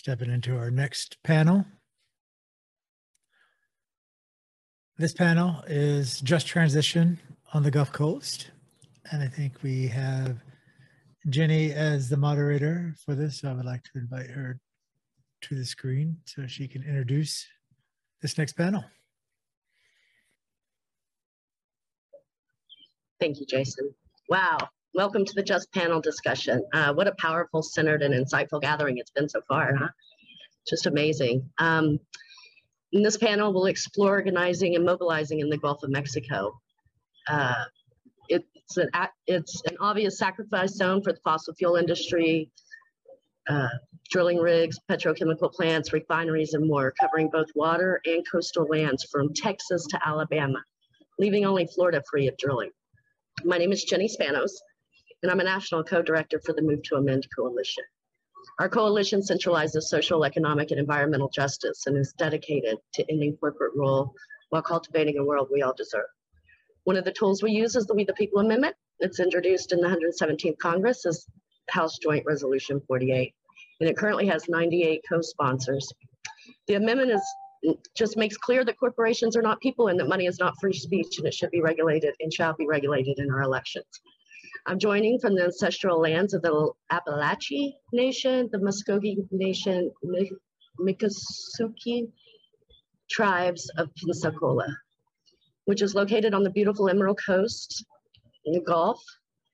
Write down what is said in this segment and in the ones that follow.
Stepping into our next panel. This panel is Just Transition on the Gulf Coast. And I think we have Jenny as the moderator for this. So I would like to invite her to the screen so she can introduce this next panel. Thank you, Jason. Wow. Welcome to the Just panel discussion. Uh, what a powerful, centered, and insightful gathering it's been so far, huh? Just amazing. Um, in this panel, we'll explore organizing and mobilizing in the Gulf of Mexico. Uh, it's, an, it's an obvious sacrifice zone for the fossil fuel industry, uh, drilling rigs, petrochemical plants, refineries, and more, covering both water and coastal lands from Texas to Alabama, leaving only Florida free of drilling. My name is Jenny Spanos, and I'm a national co-director for the Move to Amend Coalition. Our coalition centralizes social, economic, and environmental justice and is dedicated to ending corporate rule while cultivating a world we all deserve. One of the tools we use is the We the People Amendment. It's introduced in the 117th Congress as House Joint Resolution 48, and it currently has 98 co-sponsors. The amendment is just makes clear that corporations are not people and that money is not free speech and it should be regulated and shall be regulated in our elections. I'm joining from the ancestral lands of the Apalachee Nation, the Muskogee Nation, Miccosukee tribes of Pensacola, which is located on the beautiful Emerald Coast in the Gulf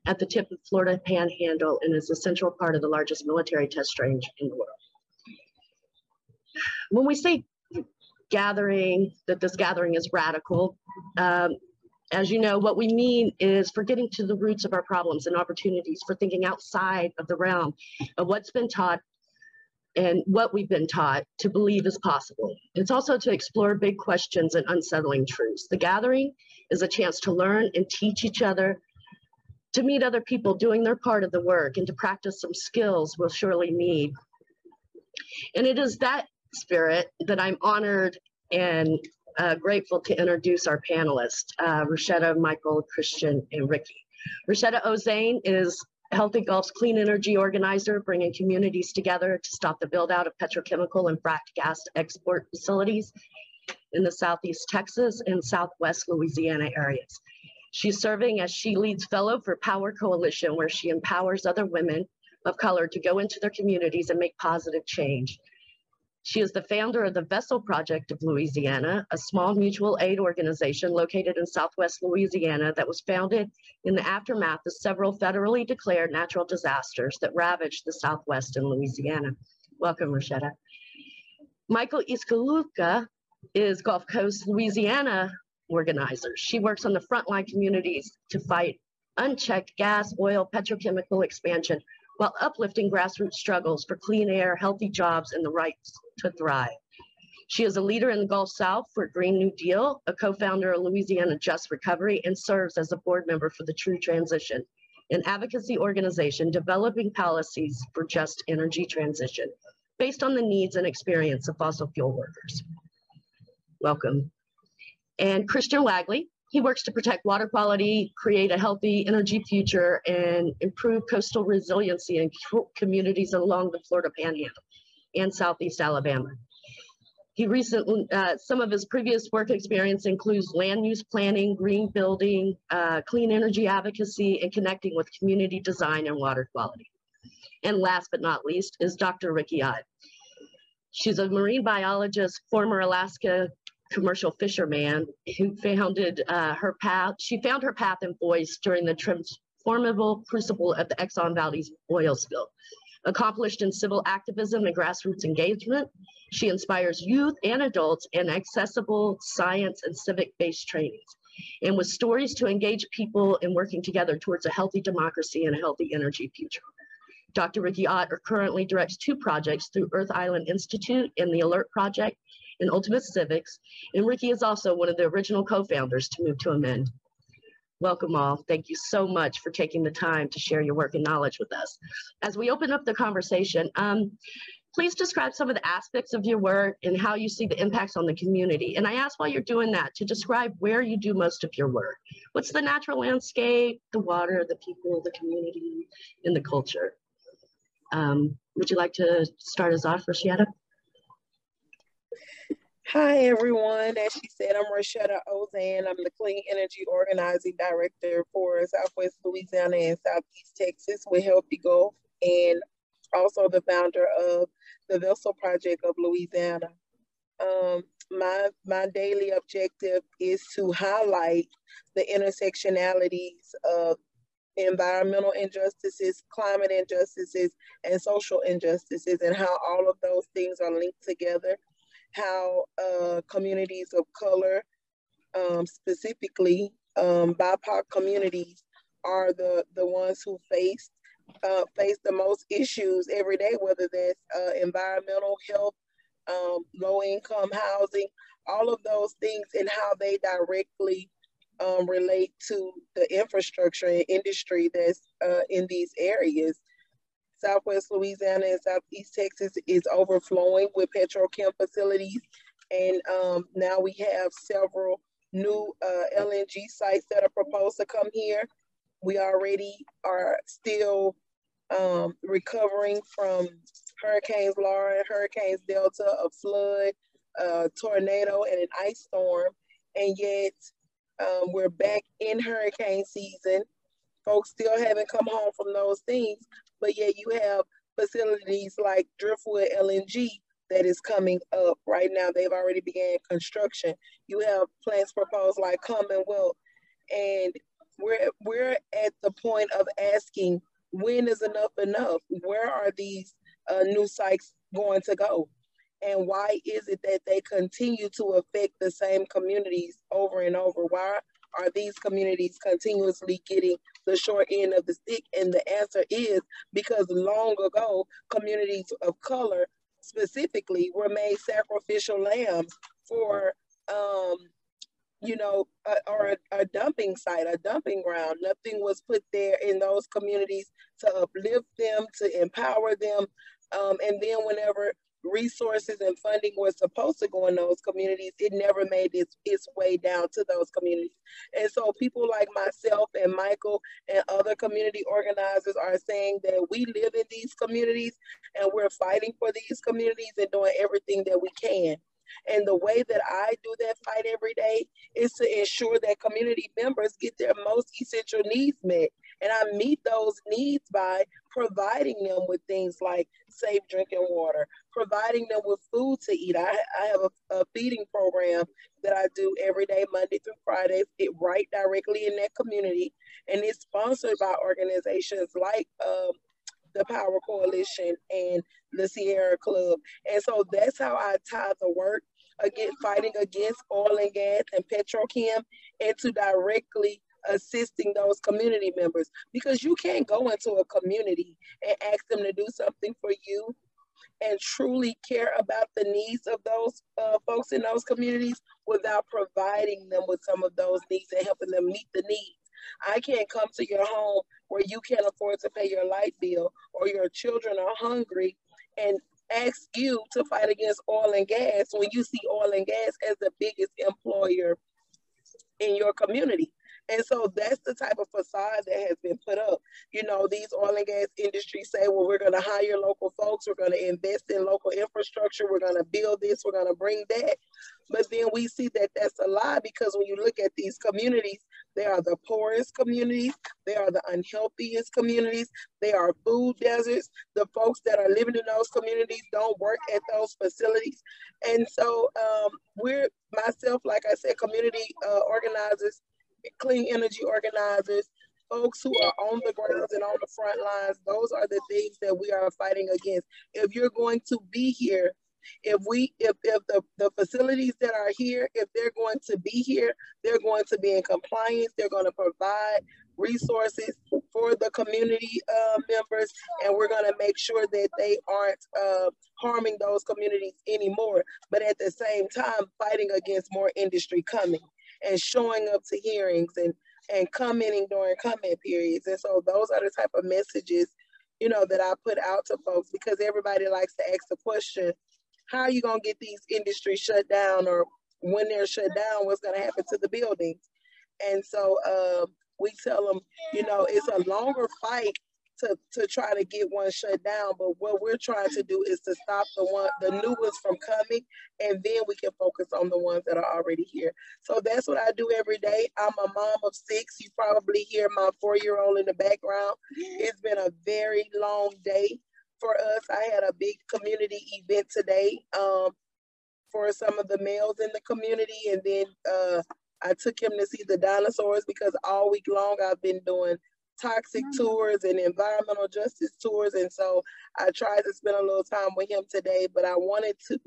at the tip of Florida Panhandle and is a central part of the largest military test range in the world. When we say gathering, that this gathering is radical, um, as you know, what we mean is for getting to the roots of our problems and opportunities for thinking outside of the realm of what's been taught and what we've been taught to believe is possible. It's also to explore big questions and unsettling truths. The gathering is a chance to learn and teach each other, to meet other people doing their part of the work, and to practice some skills we'll surely need. And it is that spirit that I'm honored and uh, grateful to introduce our panelists, uh, Roishetta, Michael, Christian, and Riki. Roishetta Ozane is Healthy Gulf's clean energy organizer, bringing communities together to stop the build out of petrochemical and fracked gas export facilities in the Southeast Texas and Southwest Louisiana areas. She's serving as She Leads Fellow for Power Coalition, where she empowers other women of color to go into their communities and make positive change. She is the founder of the Vessel Project of Louisiana, a small mutual aid organization located in Southwest Louisiana that was founded in the aftermath of several federally declared natural disasters that ravaged the Southwest in Louisiana. Welcome, Roishetta. Michael Esealuka is Gulf Coast Louisiana organizer. She works on the frontline communities to fight unchecked gas, oil, petrochemical expansion while uplifting grassroots struggles for clean air, healthy jobs, and the rights to thrive. She is a leader in the Gulf South for Green New Deal, a co-founder of Louisiana Just Recovery, and serves as a board member for the True Transition, an advocacy organization developing policies for just energy transition based on the needs and experience of fossil fuel workers. Welcome. And Christian Wagley, he works to protect water quality, create a healthy energy future, and improve coastal resiliency in communities along the Florida Panhandle and Southeast Alabama. He recently, uh, some of his previous work experience includes land use planning, green building, uh, clean energy advocacy, and connecting with community design and water quality. And last but not least is Dr. Riki Ott. She's a marine biologist, former Alaska commercial fisherman who founded uh, her path. She found her path and voice during the transformable crucible of the Exxon Valdez oil spill. Accomplished in civil activism and grassroots engagement, she inspires youth and adults in accessible science and civic-based trainings. And with stories to engage people in working together towards a healthy democracy and a healthy energy future. Dr. Riki Ott currently directs two projects through Earth Island Institute and the ALERT Project in Ultimate Civics, and Riki is also one of the original co-founders to Move to Amend. Welcome all. Thank you so much for taking the time to share your work and knowledge with us. As we open up the conversation, um, please describe some of the aspects of your work and how you see the impacts on the community. And I ask while you're doing that to describe where you do most of your work. What's the natural landscape, the water, the people, the community, and the culture? Um, would you like to start us off, Roishetta? Hi, everyone. As she said, I'm Roishetta Ozane. I'm the Clean Energy Organizing Director for Southwest Louisiana and Southeast Texas with Healthy Gulf, and also the founder of the Vessel Project of Louisiana. Um, my, my daily objective is to highlight the intersectionalities of environmental injustices, climate injustices, and social injustices, and how all of those things are linked together how uh, communities of color, um, specifically um, BIPOC communities, are the, the ones who face uh, face the most issues every day, whether that's uh, environmental health, um, low income housing, all of those things, and how they directly um, relate to the infrastructure and industry that's uh, in these areas. Southwest Louisiana and Southeast Texas is overflowing with petrochem facilities. And um, now we have several new uh, LNG sites that are proposed to come here. We already are still um, recovering from Hurricanes Laura and Hurricanes Delta, a flood, a tornado, and an ice storm. And yet um, we're back in hurricane season. Folks still haven't come home from those things, but yet you have facilities like Driftwood LNG that is coming up right now. They've already began construction. You have plans proposed like Commonwealth, and we're we're at the point of asking when is enough enough? Where are these uh, new sites going to go? And why is it that they continue to affect the same communities over and over? Why are these communities continuously getting the short end of the stick? And the answer is because long ago, communities of color specifically were made sacrificial lambs for, um, you know, a, or a, a dumping site, a dumping ground. Nothing was put there in those communities to uplift them, to empower them. Um, and then whenever resources and funding was supposed to go in those communities, it never made its, its way down to those communities. And so people like myself and Michael and other community organizers are saying that we live in these communities and we're fighting for these communities and doing everything that we can. And the way that I do that fight every day is to ensure that community members get their most essential needs met. And I meet those needs by providing them with things like safe drinking water, providing them with food to eat. I, I have a, a feeding program that I do every day, Monday through Friday, it right directly in that community. And it's sponsored by organizations like um, the Power Coalition and the Sierra Club. And so that's how I tie the work against fighting against oil and gas and petrochem into directly assisting those community members because you can't go into a community and ask them to do something for you and truly care about the needs of those uh, folks in those communities without providing them with some of those needs and helping them meet the needs. I can't come to your home where you can't afford to pay your light bill or your children are hungry and ask you to fight against oil and gas when you see oil and gas as the biggest employer in your community. And so that's the type of facade that has been put up. You know, these oil and gas industries say, well, we're going to hire local folks, we're going to invest in local infrastructure, we're going to build this, we're going to bring that. But then we see that that's a lie because when you look at these communities, they are the poorest communities, they are the unhealthiest communities, they are food deserts. The folks that are living in those communities don't work at those facilities. And so um, we're, myself, like I said, community uh, organizers, clean energy organizers, folks who are on the grounds and on the front lines, those are the things that we are fighting against. If you're going to be here, if we if, if the, the facilities that are here, if they're going to be here, they're going to be in compliance, they're going to provide resources for the community uh, members, and we're going to make sure that they aren't uh, harming those communities anymore. But at the same time, fighting against more industry coming and showing up to hearings and and commenting during comment periods. And so those are the type of messages, you know, that I put out to folks because everybody likes to ask the question, how are you gonna get these industries shut down or when they're shut down, what's gonna happen to the buildings? And so uh, we tell them, you know, it's a longer fight to, to try to get one shut down. But what we're trying to do is to stop the one the new ones from coming and then we can focus on the ones that are already here. So that's what I do every day. I'm a mom of six. You probably hear my four-year-old in the background. It's been a very long day for us. I had a big community event today um, for some of the males in the community, and then uh, I took him to see the dinosaurs because all week long I've been doing toxic mm. tours and environmental justice tours. And so I tried to spend a little time with him today, but I wanted to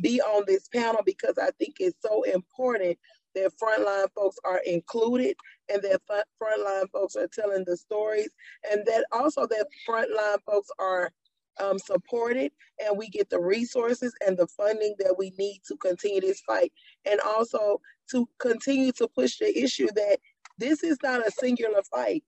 be on this panel because I think it's so important that frontline folks are included and that frontline folks are telling the stories and that also that frontline folks are um, supported and we get the resources and the funding that we need to continue this fight and also to continue to push the issue that this is not a singular fight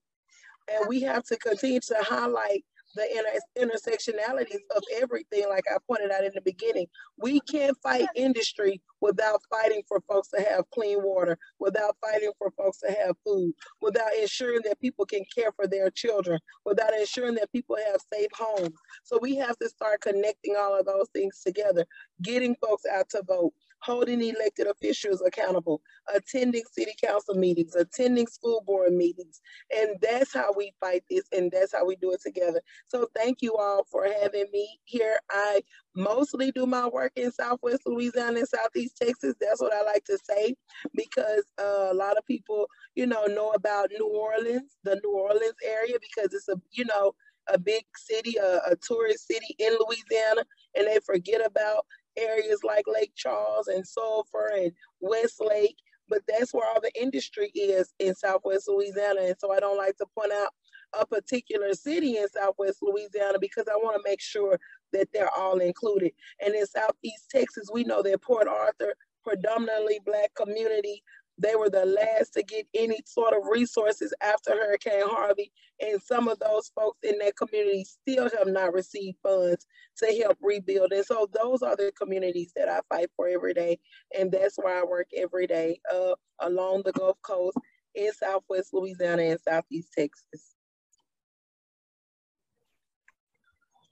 and we have to continue to highlight the inter- intersectionalities of everything, like I pointed out in the beginning. We can't fight industry without fighting for folks to have clean water, without fighting for folks to have food, without ensuring that people can care for their children, without ensuring that people have safe homes. So we have to start connecting all of those things together, getting folks out to vote, holding elected officials accountable, attending city council meetings, attending school board meetings. And that's how we fight this and that's how we do it together. So thank you all for having me here. I mostly do my work in Southwest Louisiana and Southeast Texas. That's what I like to say because uh, a lot of people, you know, know about New Orleans, the New Orleans area, because it's a, you know, a big city, a, a tourist city in Louisiana, and they forget about areas like Lake Charles and Sulphur and Westlake, but that's where all the industry is in Southwest Louisiana. And so I don't like to point out a particular city in Southwest Louisiana because I want to make sure that they're all included. And in Southeast Texas, we know that Port Arthur, predominantly Black community, they were the last to get any sort of resources after Hurricane Harvey. And some of those folks in that community still have not received funds to help rebuild. And so those are the communities that I fight for every day. And that's where I work every day uh, along the Gulf Coast in Southwest Louisiana and Southeast Texas.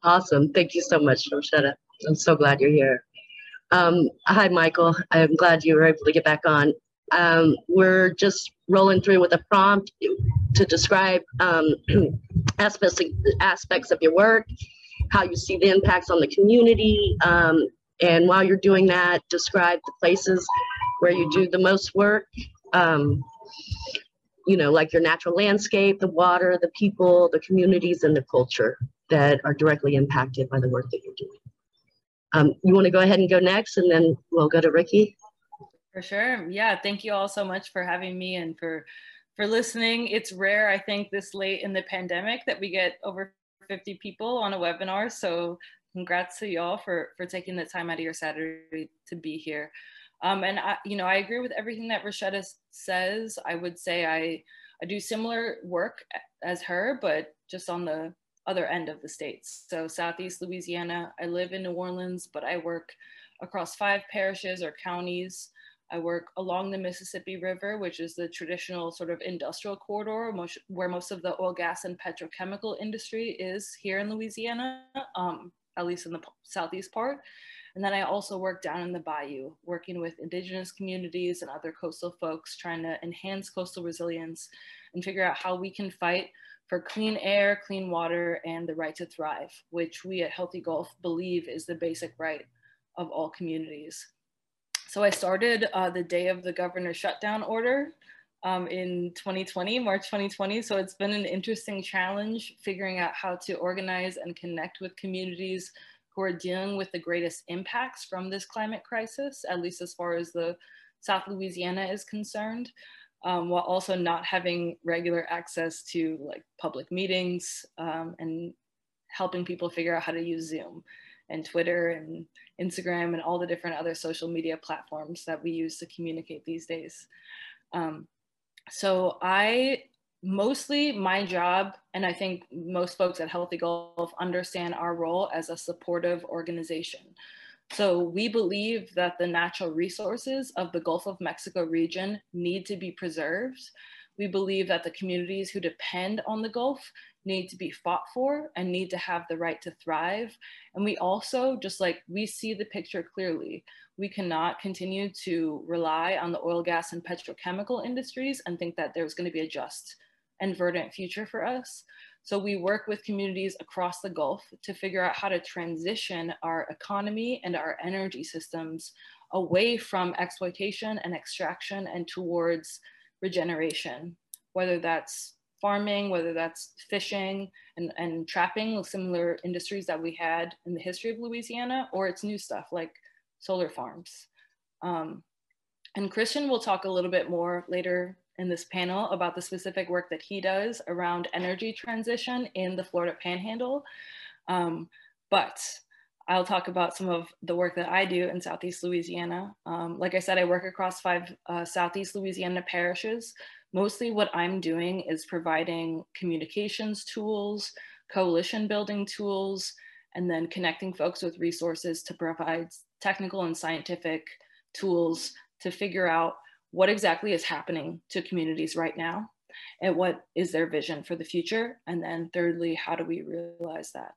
Awesome. Thank you so much, Roishetta. I'm so glad you're here. Um, hi, Michael. I'm glad you were able to get back on. Um, we're just rolling through with a prompt to describe um, aspects, aspects of your work, how you see the impacts on the community, um, and while you're doing that, describe the places where you do the most work. Um, you know, like your natural landscape, the water, the people, the communities, and the culture that are directly impacted by the work that you're doing. Um, you want to go ahead and go next, and then we'll go to Riki. For sure. Yeah. Thank you all so much for having me and for for listening. It's rare, I think, this late in the pandemic that we get over 50 people on a webinar. So congrats to y'all for for taking the time out of your Saturday to be here. Um, and I, you know, I agree with everything that Roishetta says. I would say I I do similar work as her, but just on the other end of the states. So Southeast Louisiana, I live in New Orleans, but I work across five parishes or counties. I work along the Mississippi River, which is the traditional sort of industrial corridor most, where most of the oil, gas, and petrochemical industry is here in Louisiana, um, at least in the southeast part. And then I also work down in the bayou, working with indigenous communities and other coastal folks, trying to enhance coastal resilience and figure out how we can fight for clean air, clean water, and the right to thrive, which we at Healthy Gulf believe is the basic right of all communities. So I started uh, the day of the governor's shutdown order um, in 2020, March 2020. So it's been an interesting challenge figuring out how to organize and connect with communities who are dealing with the greatest impacts from this climate crisis, at least as far as the South Louisiana is concerned, um, while also not having regular access to like public meetings um, and helping people figure out how to use Zoom and Twitter and Instagram and all the different other social media platforms that we use to communicate these days. Um, so I mostly my job, and I think most folks at Healthy Gulf understand our role as a supportive organization. So we believe that the natural resources of the Gulf of Mexico region need to be preserved. We believe that the communities who depend on the Gulf need to be fought for and need to have the right to thrive. And we also, just like we see the picture clearly, we cannot continue to rely on the oil, gas, and petrochemical industries and think that there's going to be a just and verdant future for us. So we work with communities across the Gulf to figure out how to transition our economy and our energy systems away from exploitation and extraction and towards regeneration, whether that's farming, whether that's fishing and, and trapping, similar industries that we had in the history of Louisiana, or it's new stuff like solar farms. Um, and Christian will talk a little bit more later in this panel about the specific work that he does around energy transition in the Florida Panhandle. Um, but I'll talk about some of the work that I do in Southeast Louisiana. Um, like I said, I work across five uh, Southeast Louisiana parishes. Mostly what I'm doing is providing communications tools, coalition building tools, and then connecting folks with resources to provide technical and scientific tools to figure out what exactly is happening to communities right now and what is their vision for the future. And then thirdly, how do we realize that?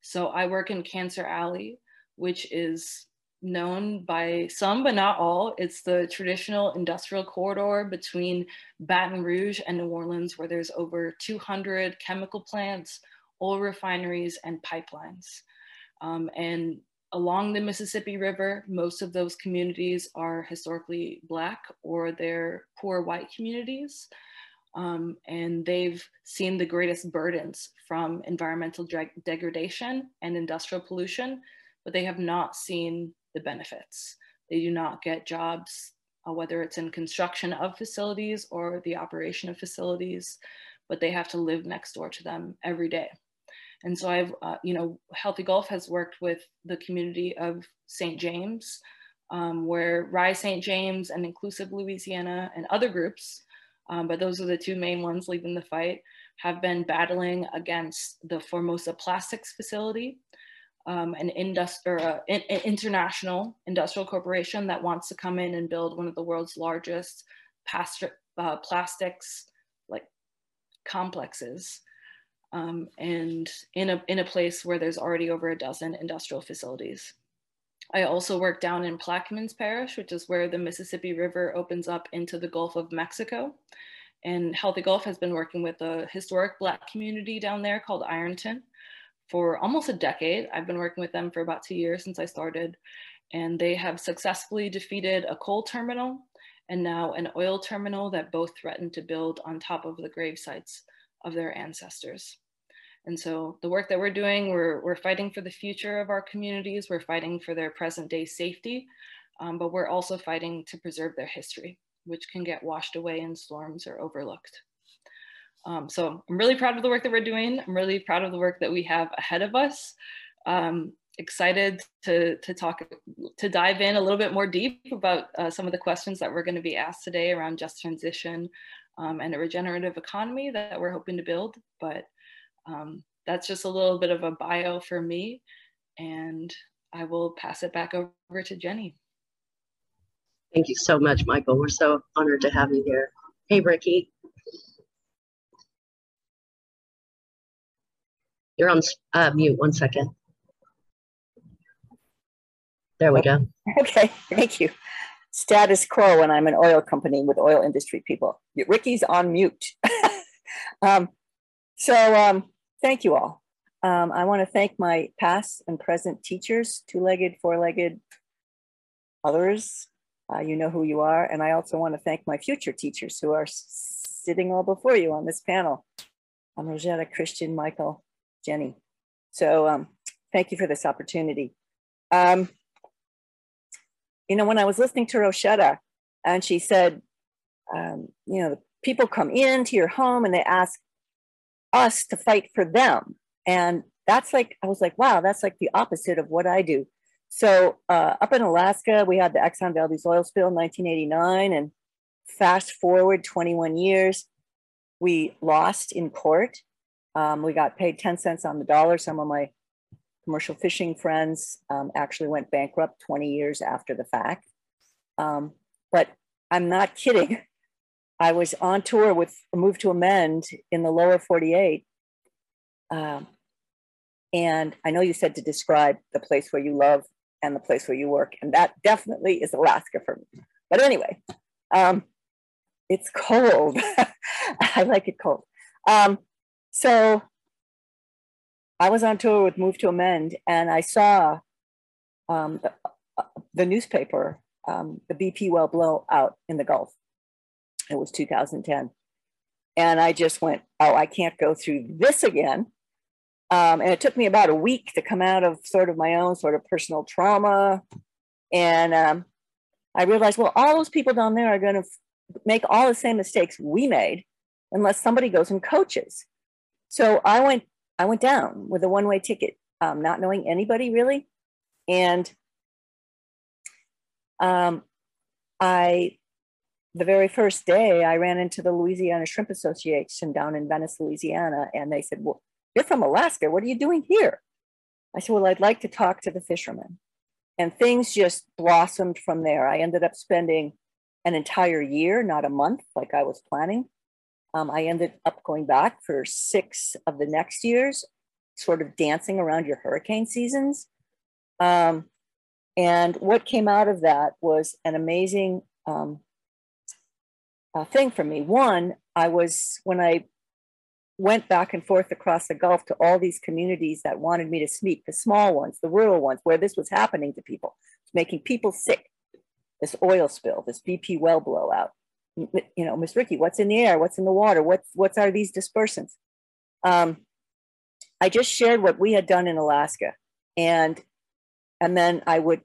So I work in Cancer Alley, which is known by some, but not all. It's the traditional industrial corridor between Baton Rouge and New Orleans, where there's over 200 chemical plants, oil refineries, and pipelines. Um, and along the Mississippi River, most of those communities are historically Black or they're poor white communities. Um, and they've seen the greatest burdens from environmental de degradation and industrial pollution, but they have not seen the benefits. They do not get jobs, uh, whether it's in construction of facilities or the operation of facilities, but they have to live next door to them every day. And so I've, uh, you know, Healthy Gulf has worked with the community of St. James, um, where Rise St. James and Inclusive Louisiana and other groups, um, but those are the two main ones leading the fight, have been battling against the Formosa Plastics facility, um, an industri- uh, in, international industrial corporation that wants to come in and build one of the world's largest uh, plastics like complexes um, and in a, in a place where there's already over a dozen industrial facilities. I also work down in Plaquemines Parish, which is where the Mississippi River opens up into the Gulf of Mexico. And Healthy Gulf has been working with a historic Black community down there called Ironton for almost a decade. I've been working with them for about two years since I started. And they have successfully defeated a coal terminal and now an oil terminal that both threaten to build on top of the grave sites of their ancestors. And so the work that we're doing, we're, we're fighting for the future of our communities, we're fighting for their present day safety, um, but we're also fighting to preserve their history, which can get washed away in storms or overlooked. Um, so I'm really proud of the work that we're doing. I'm really proud of the work that we have ahead of us. Um, excited to, to talk, to dive in a little bit more deep about uh, some of the questions that we're gonna be asked today around just transition, um, and a regenerative economy that we're hoping to build. But um, that's just a little bit of a bio for me. And I will pass it back over to Jenny. Thank you so much, Michael. We're so honored to have you here. Hey, Riki. You're on uh, mute, one second. There we go. Okay, thank you status quo when I'm an oil company with oil industry people. Riki's on mute. um, so um, thank you all. Um, I want to thank my past and present teachers, two-legged, four-legged, others. Uh, you know who you are. And I also want to thank my future teachers who are sitting all before you on this panel. I'm Roishetta, Christian, Michael, Jenny. So um, thank you for this opportunity. Um, you know, when I was listening to Roishetta and she said, um, you know, people come into your home and they ask us to fight for them. And that's like, I was like, wow, that's like the opposite of what I do. So uh, up in Alaska, we had the Exxon Valdez oil spill in 1989. And fast forward 21 years, we lost in court. Um, we got paid 10 cents on the dollar. Some of my commercial fishing friends um, actually went bankrupt 20 years after the fact. Um, but I'm not kidding. I was on tour with a Move to Amend in the lower 48, Um, and I know you said to describe the place where you love and the place where you work, and that definitely is Alaska for me. But anyway, um, it's cold. I like it cold. Um, so I was on tour with Move to Amend, and I saw um, the, the, newspaper, um, the BP well blowout in the Gulf. It was 2010. And I just went, oh, I can't go through this again. Um, and it took me about a week to come out of sort of my own sort of personal trauma. And um, I realized, well, all those people down there are going to make all the same mistakes we made unless somebody goes and coaches. So I went, I went down with a one-way ticket, um, not knowing anybody really, and um, I, the very first day, I ran into the Louisiana Shrimp Association down in Venice, Louisiana, and they said, "Well, you're from Alaska. What are you doing here?" I said, "Well, I'd like to talk to the fishermen." And things just blossomed from there. I ended up spending an entire year, not a month like I was planning. Um, I ended up going back for six of the next years, sort of dancing around your hurricane seasons. Um, and what came out of that was an amazing um, uh, thing for me. One, I was, when I went back and forth across the Gulf to all these communities that wanted me to speak, the small ones, the rural ones, where this was happening to people, making people sick this oil spill, this BP well blowout. You know, Miss Riki, what's in the air? What's in the water? What's what's are these dispersants? Um, I just shared what we had done in Alaska, and and then I would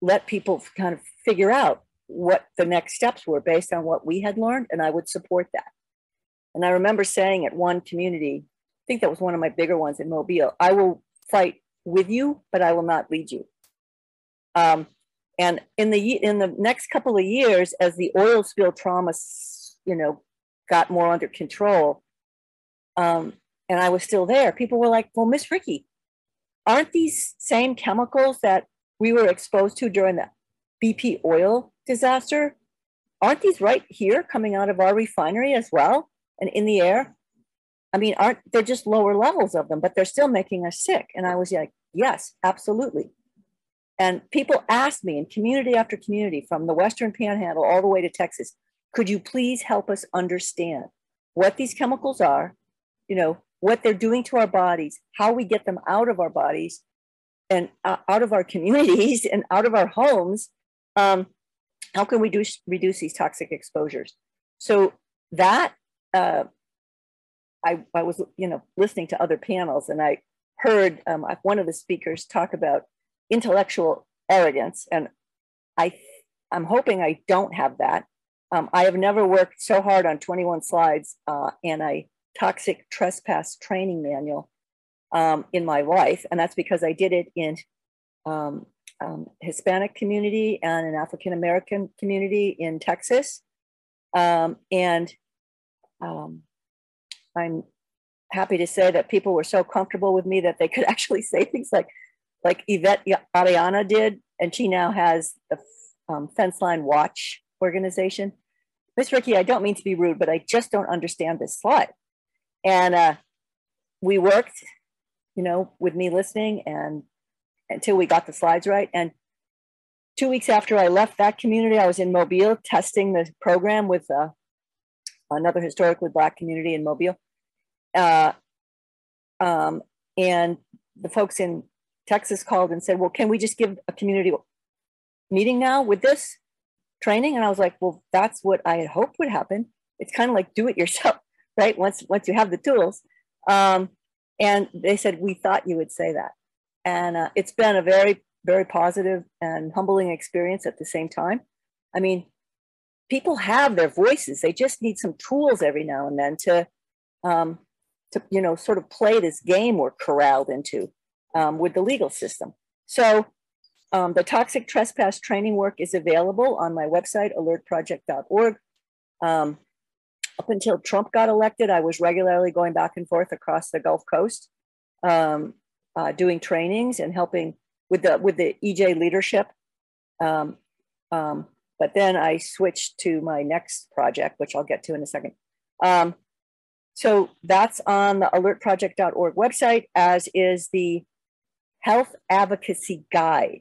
let people kind of figure out what the next steps were based on what we had learned, and I would support that. And I remember saying at one community, I think that was one of my bigger ones in Mobile, I will fight with you, but I will not lead you. Um, and in the in the next couple of years, as the oil spill trauma, you know, got more under control, um, and I was still there, people were like, "Well, Miss Riki, aren't these same chemicals that we were exposed to during the BP oil disaster? Aren't these right here coming out of our refinery as well and in the air? I mean, aren't they're just lower levels of them, but they're still making us sick? And I was like, yes, absolutely. And people asked me in community after community from the Western Panhandle all the way to Texas, could you please help us understand what these chemicals are, you know, what they're doing to our bodies, how we get them out of our bodies and uh, out of our communities and out of our homes. Um, how can we do, reduce these toxic exposures? So that uh, I, I was, you know, listening to other panels and I heard um, one of the speakers talk about intellectual arrogance. And I, I'm hoping I don't have that. Um, I have never worked so hard on 21 slides uh, and a toxic trespass training manual um, in my life. And that's because I did it in um, um Hispanic community and an African American community in Texas. Um, and um, I'm happy to say that people were so comfortable with me that they could actually say things like, like Yvette Arellano did, and she now has the um, Fence Line Watch organization. Miss Riki, I don't mean to be rude, but I just don't understand this slide. And uh, we worked, you know, with me listening and until we got the slides right. And two weeks after I left that community, I was in Mobile testing the program with uh, another historically Black community in Mobile. Uh, um, and the folks in Texas called and said, well, can we just give a community meeting now with this training? And I was like, well, that's what I had hoped would happen. It's kind of like do it yourself, right? Once, once you have the tools. Um, and they said, we thought you would say that. And uh, it's been a very, very positive and humbling experience at the same time. I mean, people have their voices. They just need some tools every now and then to, um, to you know, sort of play this game we're corralled into um, with the legal system. So um, the toxic trespass training work is available on my website, alertproject.org. Um, up until Trump got elected, I was regularly going back and forth across the Gulf Coast, um, uh, doing trainings and helping with the with the EJ leadership. Um, um, but then I switched to my next project, which I'll get to in a second. Um, so that's on the alertproject.org website, as is the Health Advocacy Guide,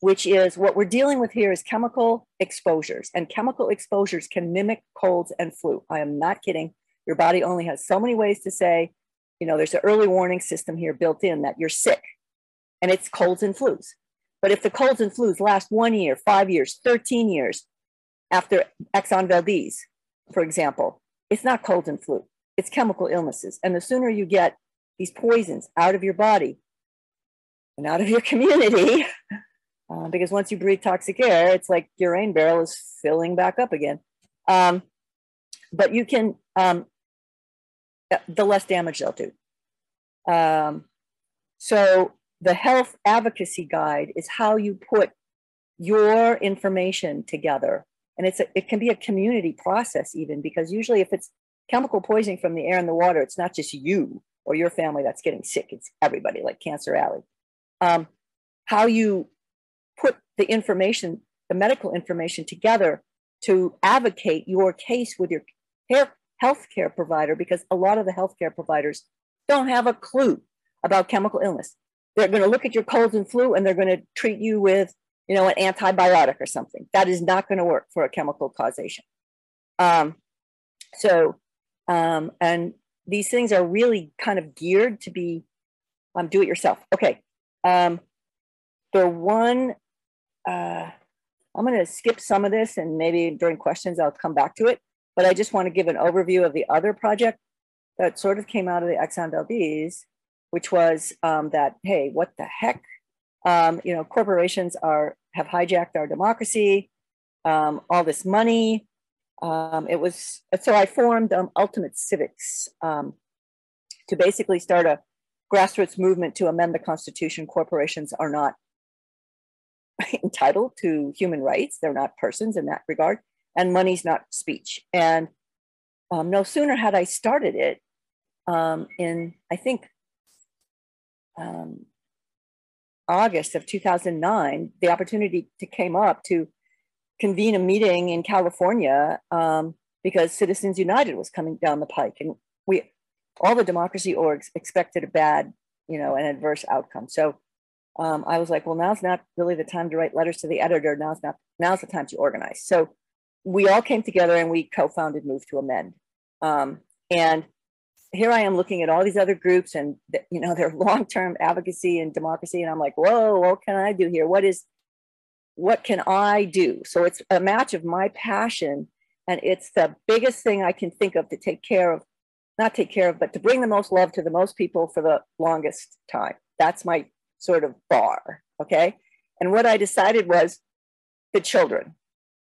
which is what we're dealing with here is chemical exposures. And chemical exposures can mimic colds and flu. I am not kidding. Your body only has so many ways to say, you know, there's an early warning system here built in that you're sick and it's colds and flus. But if the colds and flus last one year, five years, 13 years after Exxon Valdez, for example, it's not cold and flu, it's chemical illnesses. And the sooner you get these poisons out of your body and out of your community, uh, because once you breathe toxic air, it's like your rain barrel is filling back up again. Um, but you can, um, the less damage they'll do. Um, so the health advocacy guide is how you put your information together and it's a, it can be a community process even because usually if it's chemical poisoning from the air and the water it's not just you or your family that's getting sick it's everybody like cancer alley um, how you put the information the medical information together to advocate your case with your health care, provider because a lot of the healthcare providers don't have a clue about chemical illness they're going to look at your colds and flu and they're going to treat you with, you know, an antibiotic or something. That is not going to work for a chemical causation. Um, so, um, and these things are really kind of geared to be um, do it yourself. Okay. Um, the one, uh, I'm going to skip some of this and maybe during questions I'll come back to it. But I just want to give an overview of the other project that sort of came out of the Exxon Valdez which was um, that hey, what the heck? Um, you know, corporations are have hijacked our democracy, um, all this money. Um, it was so I formed um, Ultimate Civics um, to basically start a grassroots movement to amend the Constitution. Corporations are not entitled to human rights; they're not persons in that regard, and money's not speech. And no sooner had I started it in I think um, August of 2009, the opportunity to came up to convene a meeting in California um, because Citizens United was coming down the pike, and we all the democracy orgs expected a bad, you know, an adverse outcome. So um, I was like, well, now's not really the time to write letters to the editor. Now's not now's the time to organize. So we all came together and we co-founded Move to Amend. Um, and here I am looking at all these other groups and you know their long-term advocacy and democracy, and I'm like, whoa, what can I do here? What is what can I do? So it's a match of my passion, and it's the biggest thing I can think of to take care of, not take care of, but to bring the most love to the most people for the longest time. That's my sort of bar. Okay. And what I decided was the children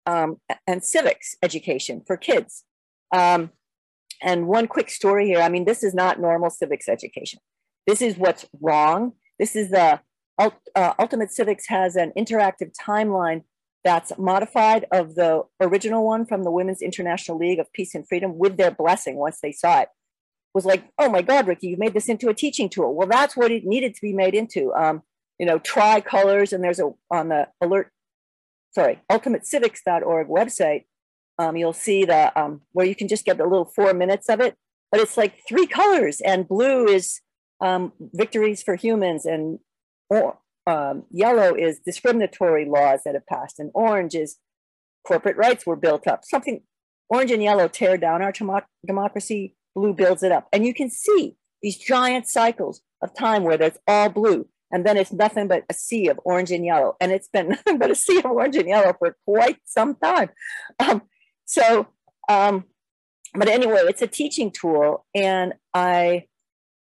um, and civics education for kids. Um, and one quick story here. I mean, this is not normal civics education. This is what's wrong. This is the uh, Ultimate Civics has an interactive timeline that's modified of the original one from the Women's International League of Peace and Freedom with their blessing once they saw it. Was like, oh my God, Riki, you made this into a teaching tool. Well, that's what it needed to be made into. Um, you know, try colors, and there's a on the alert, sorry, ultimatecivics.org website um, you'll see the um, where you can just get the little four minutes of it, but it's like three colors, and blue is um, victories for humans, and or, um, yellow is discriminatory laws that have passed, and orange is corporate rights were built up. Something orange and yellow tear down our democracy, blue builds it up, and you can see these giant cycles of time where there's all blue and then it's nothing but a sea of orange and yellow and it's been nothing but a sea of orange and yellow for quite some time um, so, um, but anyway, it's a teaching tool, and I,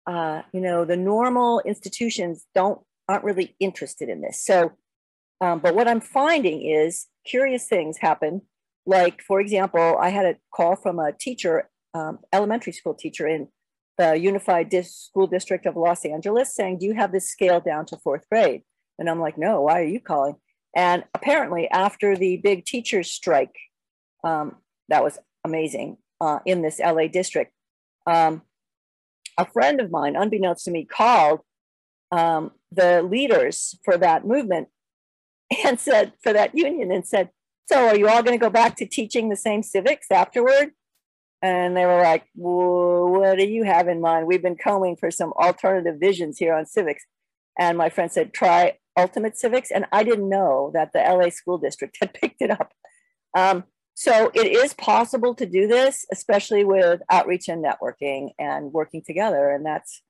uh, you know, the normal institutions don't aren't really interested in this. So, um, but what I'm finding is curious things happen. Like, for example, I had a call from a teacher, um, elementary school teacher in the Unified Dis- School District of Los Angeles, saying, "Do you have this scale down to fourth grade?" And I'm like, "No. Why are you calling?" And apparently, after the big teachers' strike um, that was amazing uh, in this LA district. Um, a friend of mine, unbeknownst to me, called um, the leaders for that movement and said, for that union, and said, So are you all going to go back to teaching the same civics afterward? And they were like, what do you have in mind? We've been combing for some alternative visions here on civics. And my friend said, try Ultimate Civics. And I didn't know that the LA School District had picked it up. Um, so it is possible to do this, especially with outreach and networking and working together. And that's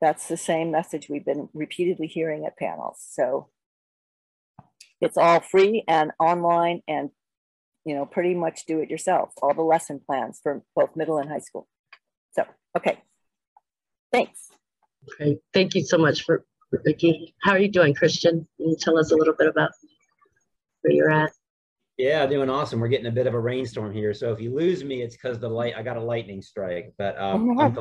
that's the same message we've been repeatedly hearing at panels. So it's all free and online and you know pretty much do it yourself. All the lesson plans for both middle and high school. So okay, thanks. Okay, Thank you so much for Riki. How are you doing, Christian? Can you tell us a little bit about where you're at? Yeah, doing awesome. We're getting a bit of a rainstorm here, so if you lose me, it's because the light. I got a lightning strike, but um, I'm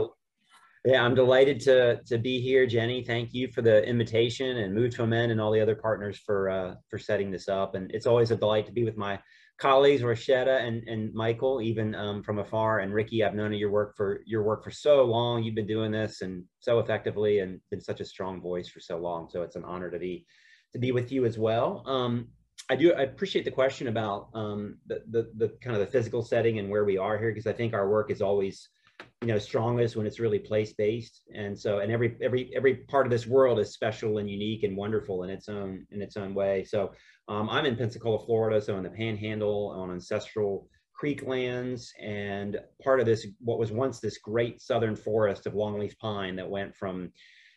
yeah, I'm delighted to to be here, Jenny. Thank you for the invitation, and Move to Amend and all the other partners for uh, for setting this up. And it's always a delight to be with my colleagues, Roishetta and and Michael, even um, from afar. And Riki, I've known your work for your work for so long. You've been doing this and so effectively, and been such a strong voice for so long. So it's an honor to be to be with you as well. Um, I do I appreciate the question about um, the, the the kind of the physical setting and where we are here because I think our work is always you know strongest when it's really place based and so and every every every part of this world is special and unique and wonderful in its own in its own way so um, i'm in pensacola florida so in the panhandle on ancestral creek lands. And part of this what was once this great southern forest of longleaf pine that went from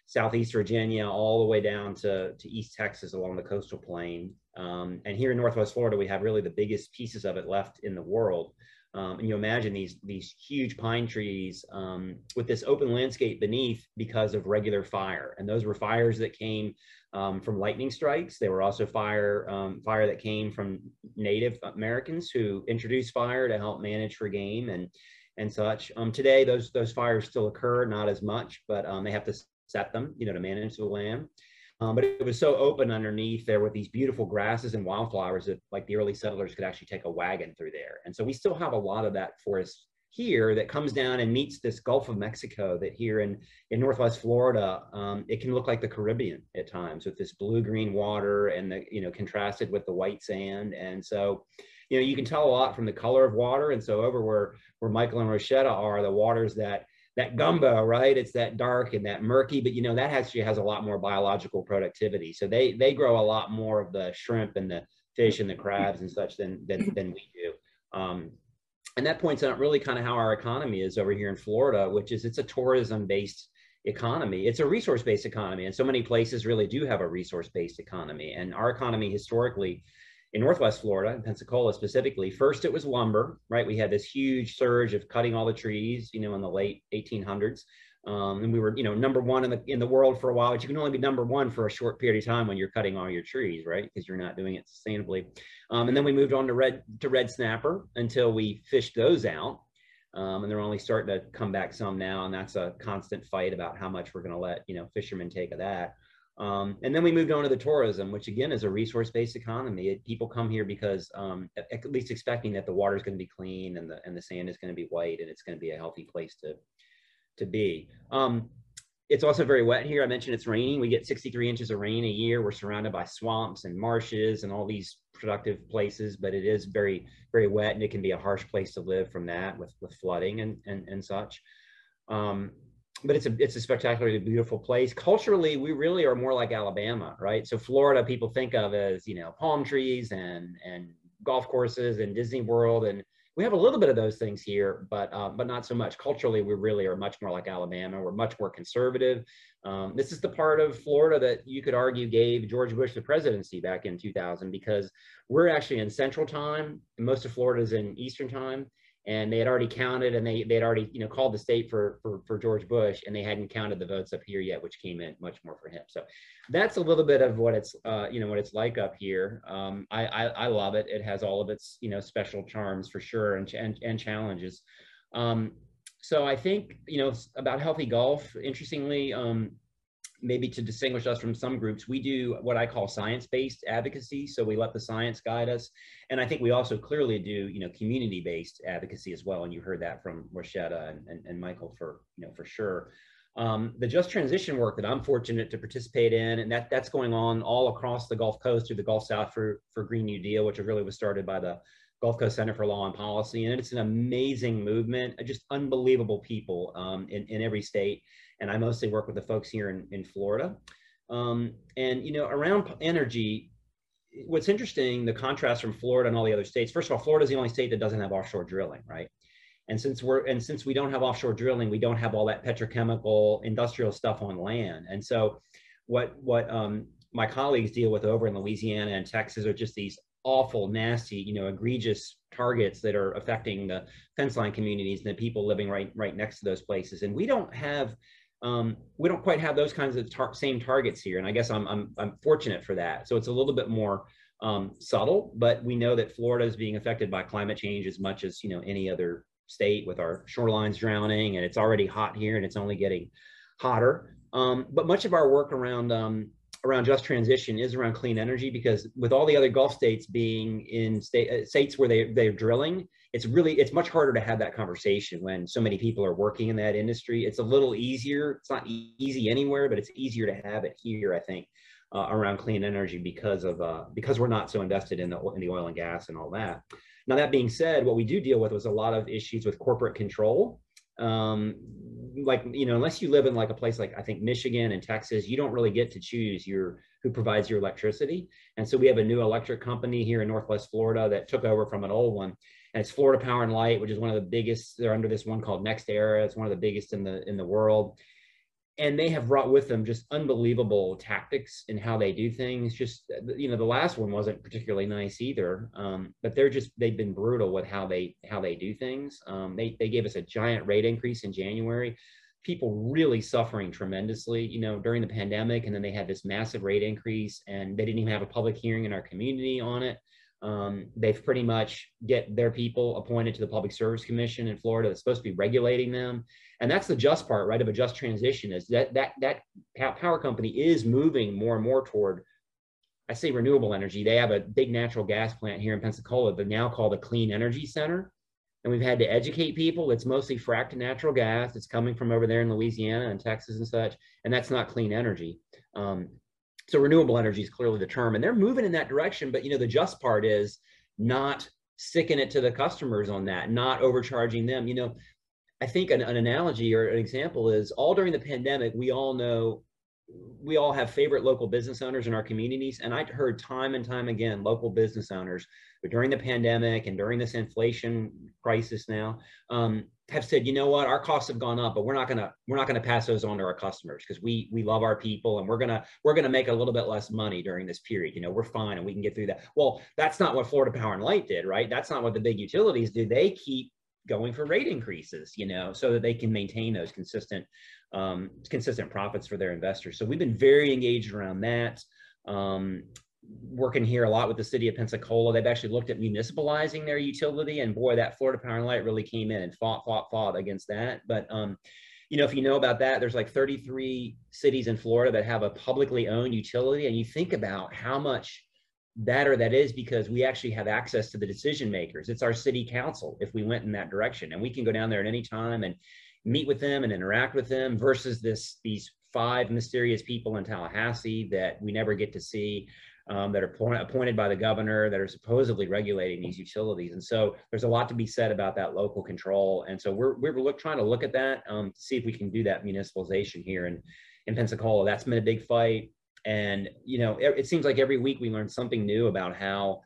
southeast virginia all the way down to, to east texas along the coastal plain. Um, and here in northwest florida we have really the biggest pieces of it left in the world um, and you imagine these these huge pine trees um, with this open landscape beneath because of regular fire. And those were fires that came um, from lightning strikes. They were also fire um, fire that came from Native Americans who introduced fire to help manage for game and and such. Um, today, those those fires still occur, not as much, but um, they have to set them, you know, to manage the land. Um, but it was so open underneath there with these beautiful grasses and wildflowers that like the early settlers could actually take a wagon through there. And so we still have a lot of that forest here that comes down and meets this Gulf of Mexico that here in, in Northwest Florida, um, it can look like the Caribbean at times with this blue green water and the, you know, contrasted with the white sand. And so, you know, you can tell a lot from the color of water. And so over where, where Michael and Roishetta are, the waters that that gumbo, right? It's that dark and that murky, but you know that actually has a lot more biological productivity. So they they grow a lot more of the shrimp and the fish and the crabs and such than than, than we do. Um, and that points out really kind of how our economy is over here in Florida, which is it's a tourism based economy. It's a resource based economy, and so many places really do have a resource based economy. And our economy historically in Northwest Florida, in Pensacola specifically, first it was lumber, right? We had this huge surge of cutting all the trees, you know, in the late 1800s. Um, and we were, you know, number one in the in the world for a while, but you can only be number one for a short period of time when you're cutting all your trees, right? Because you're not doing it sustainably. Um, and then we moved on to red to red snapper until we fished those out. Um, and they're only starting to come back some now, and that's a constant fight about how much we're going to let you know fishermen take of that. Um, and then we moved on to the tourism, which again is a resource-based economy. It, people come here because um, at, at, least expecting that the water is going to be clean and the and the sand is going to be white and it's going to be a healthy place to to be. Um, it's also very wet here. I mentioned it's raining. We get 63 inches of rain a year. We're surrounded by swamps and marshes and all these productive places, but it is very very wet and it can be a harsh place to live from that with with flooding and and, and such. Um, but it's a it's a spectacularly beautiful place. Culturally, we really are more like Alabama, right? So Florida, people think of as you know palm trees and and golf courses and Disney World, and we have a little bit of those things here, but uh, but not so much. Culturally, we really are much more like Alabama. We're much more conservative. Um, this is the part of Florida that you could argue gave George Bush the presidency back in 2000 because we're actually in Central Time. most of Florida is in Eastern Time and they had already counted and they they had already you know called the state for for for George Bush and they hadn't counted the votes up here yet, which came in much more for him. So that's a little bit of what it's uh, you know what it's like up here. Um, I, I, I love it. It has all of its you know special charms for sure and and, and challenges. Um, so I think you know about healthy gulf. Interestingly, um, maybe to distinguish us from some groups, we do what I call science-based advocacy. So we let the science guide us. And I think we also clearly do, you know, community-based advocacy as well. And you heard that from Roishetta and, and, and Michael for, you know, for sure. Um, the just transition work that I'm fortunate to participate in, and that that's going on all across the Gulf Coast through the Gulf South for, for Green New Deal, which really was started by the Gulf Coast Center for Law and Policy, and it's an amazing movement, just unbelievable people um, in, in every state. And I mostly work with the folks here in, in Florida. Um, and, you know, around energy, what's interesting, the contrast from Florida and all the other states, first of all, Florida is the only state that doesn't have offshore drilling, right? And since we're, and since we don't have offshore drilling, we don't have all that petrochemical industrial stuff on land. And so what, what um, my colleagues deal with over in Louisiana and Texas are just these awful, nasty, you know, egregious targets that are affecting the fence line communities and the people living right right next to those places. And we don't have um, we don't quite have those kinds of tar same targets here. And I guess I'm, I'm, I'm fortunate for that. So it's a little bit more um, subtle, but we know that Florida is being affected by climate change as much as, you know, any other state with our shorelines drowning and it's already hot here and it's only getting hotter. Um, but much of our work around um, around just transition is around clean energy because with all the other Gulf states being in state, uh, states where they, they're drilling, it's really, it's much harder to have that conversation when so many people are working in that industry. It's a little easier. It's not easy anywhere, but it's easier to have it here, I think, uh, around clean energy because of, uh, because we're not so invested in the, in the oil and gas and all that. Now, that being said, what we do deal with was a lot of issues with corporate control um, like you know unless you live in like a place like i think michigan and texas you don't really get to choose your who provides your electricity. And so we have a new electric company here in northwest florida that took over from an old one. And it's florida power and light which is one of the biggest they're under this one called NextEra. It's one of the biggest in the in the world and they have brought with them just unbelievable tactics in how they do things. Just you know, the last one wasn't particularly nice either, um, but they're just they've been brutal with how they how they do things. Um, they they gave us a giant rate increase in January. People really suffering tremendously, you know, during the pandemic, and then they had this massive rate increase, and they didn't even have a public hearing in our community on it. Um, they've pretty much get their people appointed to the Public Service Commission in Florida that's supposed to be regulating them. And that's the just part, right, of a just transition is that that that power company is moving more and more toward, I say renewable energy. They have a big natural gas plant here in Pensacola, but now called a Clean Energy Center. And we've had to educate people. It's mostly fracked natural gas. It's coming from over there in Louisiana and Texas and such. And that's not clean energy. Um, so renewable energy is clearly the term, and they're moving in that direction. But you know, the just part is not sticking it to the customers on that, not overcharging them. You know, I think an, an analogy or an example is all during the pandemic, we all know we all have favorite local business owners in our communities. And I heard time and time again, local business owners during the pandemic and during this inflation crisis now, um, have said, you know what, our costs have gone up, but we're not gonna we're not gonna pass those on to our customers because we we love our people and we're gonna we're gonna make a little bit less money during this period. You know, we're fine and we can get through that. Well, that's not what Florida Power and Light did, right? That's not what the big utilities do. They keep going for rate increases, you know, so that they can maintain those consistent um, consistent profits for their investors. So we've been very engaged around that. Um, working here a lot with the city of Pensacola. They've actually looked at municipalizing their utility, and boy, that Florida Power and Light really came in and fought, fought, fought against that. But um, you know, if you know about that, there's like 33 cities in Florida that have a publicly owned utility, and you think about how much better that is because we actually have access to the decision makers. It's our city council if we went in that direction, and we can go down there at any time and meet with them and interact with them versus this these five mysterious people in Tallahassee that we never get to see um, that are appointed by the governor that are supposedly regulating these utilities. And so there's a lot to be said about that local control. And so we're, we're look, trying to look at that um, to see if we can do that municipalization here in, in Pensacola. That's been a big fight. And, you know, it, it seems like every week we learn something new about how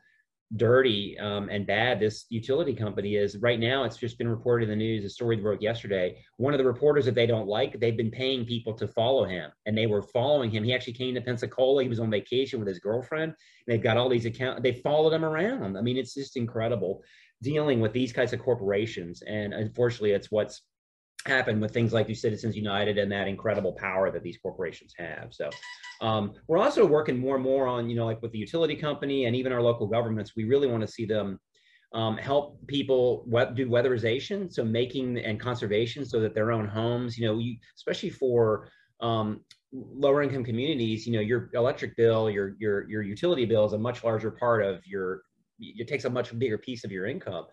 dirty um, and bad this utility company is. Right now, it's just been reported in the news, a story broke yesterday. One of the reporters that they don't like, they've been paying people to follow him, and they were following him. He actually came to Pensacola. He was on vacation with his girlfriend. they've got all these accounts. They followed him around. I mean, it's just incredible dealing with these kinds of corporations. And unfortunately, it's what's happened with things like the Citizens United and that incredible power that these corporations have. So um, we're also working more and more on, you know, like with the utility company and even our local governments, we really want to see them um, help people do weatherization, so making and conservation so that their own homes, you know, you, especially for um, lower income communities, you know, your electric bill, your, your, your utility bill is a much larger part of your, it takes a much bigger piece of your income.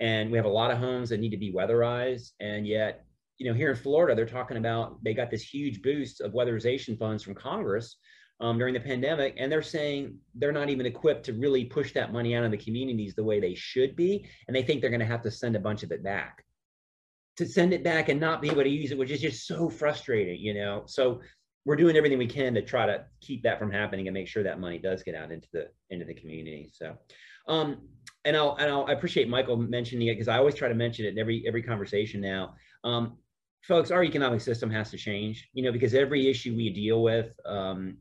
And we have a lot of homes that need to be weatherized. And yet you know, here in Florida, they're talking about they got this huge boost of weatherization funds from Congress um, during the pandemic, and they're saying they're not even equipped to really push that money out of the communities the way they should be, and they think they're going to have to send a bunch of it back. To send it back and not be able to use it, which is just so frustrating, you know. So we're doing everything we can to try to keep that from happening and make sure that money does get out into the into the community. So, um, and I'll and I'll I appreciate Michael mentioning it because I always try to mention it in every every conversation now. Um, folks, our economic system has to change, you know, because every issue we deal with, um,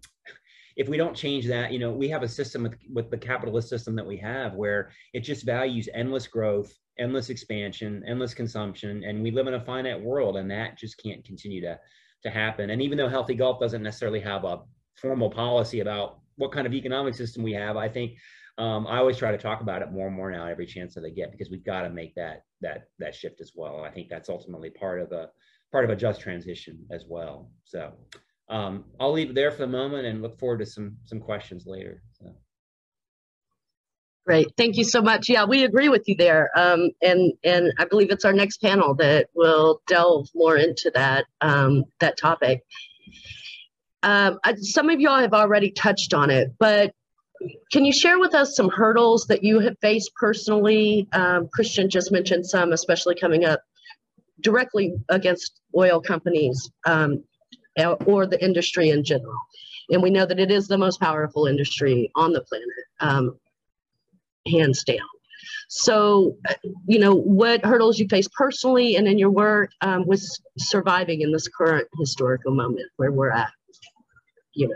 if we don't change that, you know, we have a system with, with the capitalist system that we have where it just values endless growth, endless expansion, endless consumption, and we live in a finite world, and that just can't continue to to happen. And even though Healthy Gulf doesn't necessarily have a formal policy about what kind of economic system we have, I think um, I always try to talk about it more and more now every chance that I get because we've got to make that that that shift as well. I think that's ultimately part of a part of a just transition as well. So um, I'll leave it there for the moment and look forward to some some questions later. So. Great, thank you so much. Yeah, we agree with you there, um, and and I believe it's our next panel that will delve more into that um, that topic. Um, I, some of y'all have already touched on it, but can you share with us some hurdles that you have faced personally? Um, Christian just mentioned some, especially coming up directly against oil companies um, or the industry in general. And we know that it is the most powerful industry on the planet, um, hands down. So, you know, what hurdles you face personally and in your work um, with surviving in this current historical moment where we're at, you know,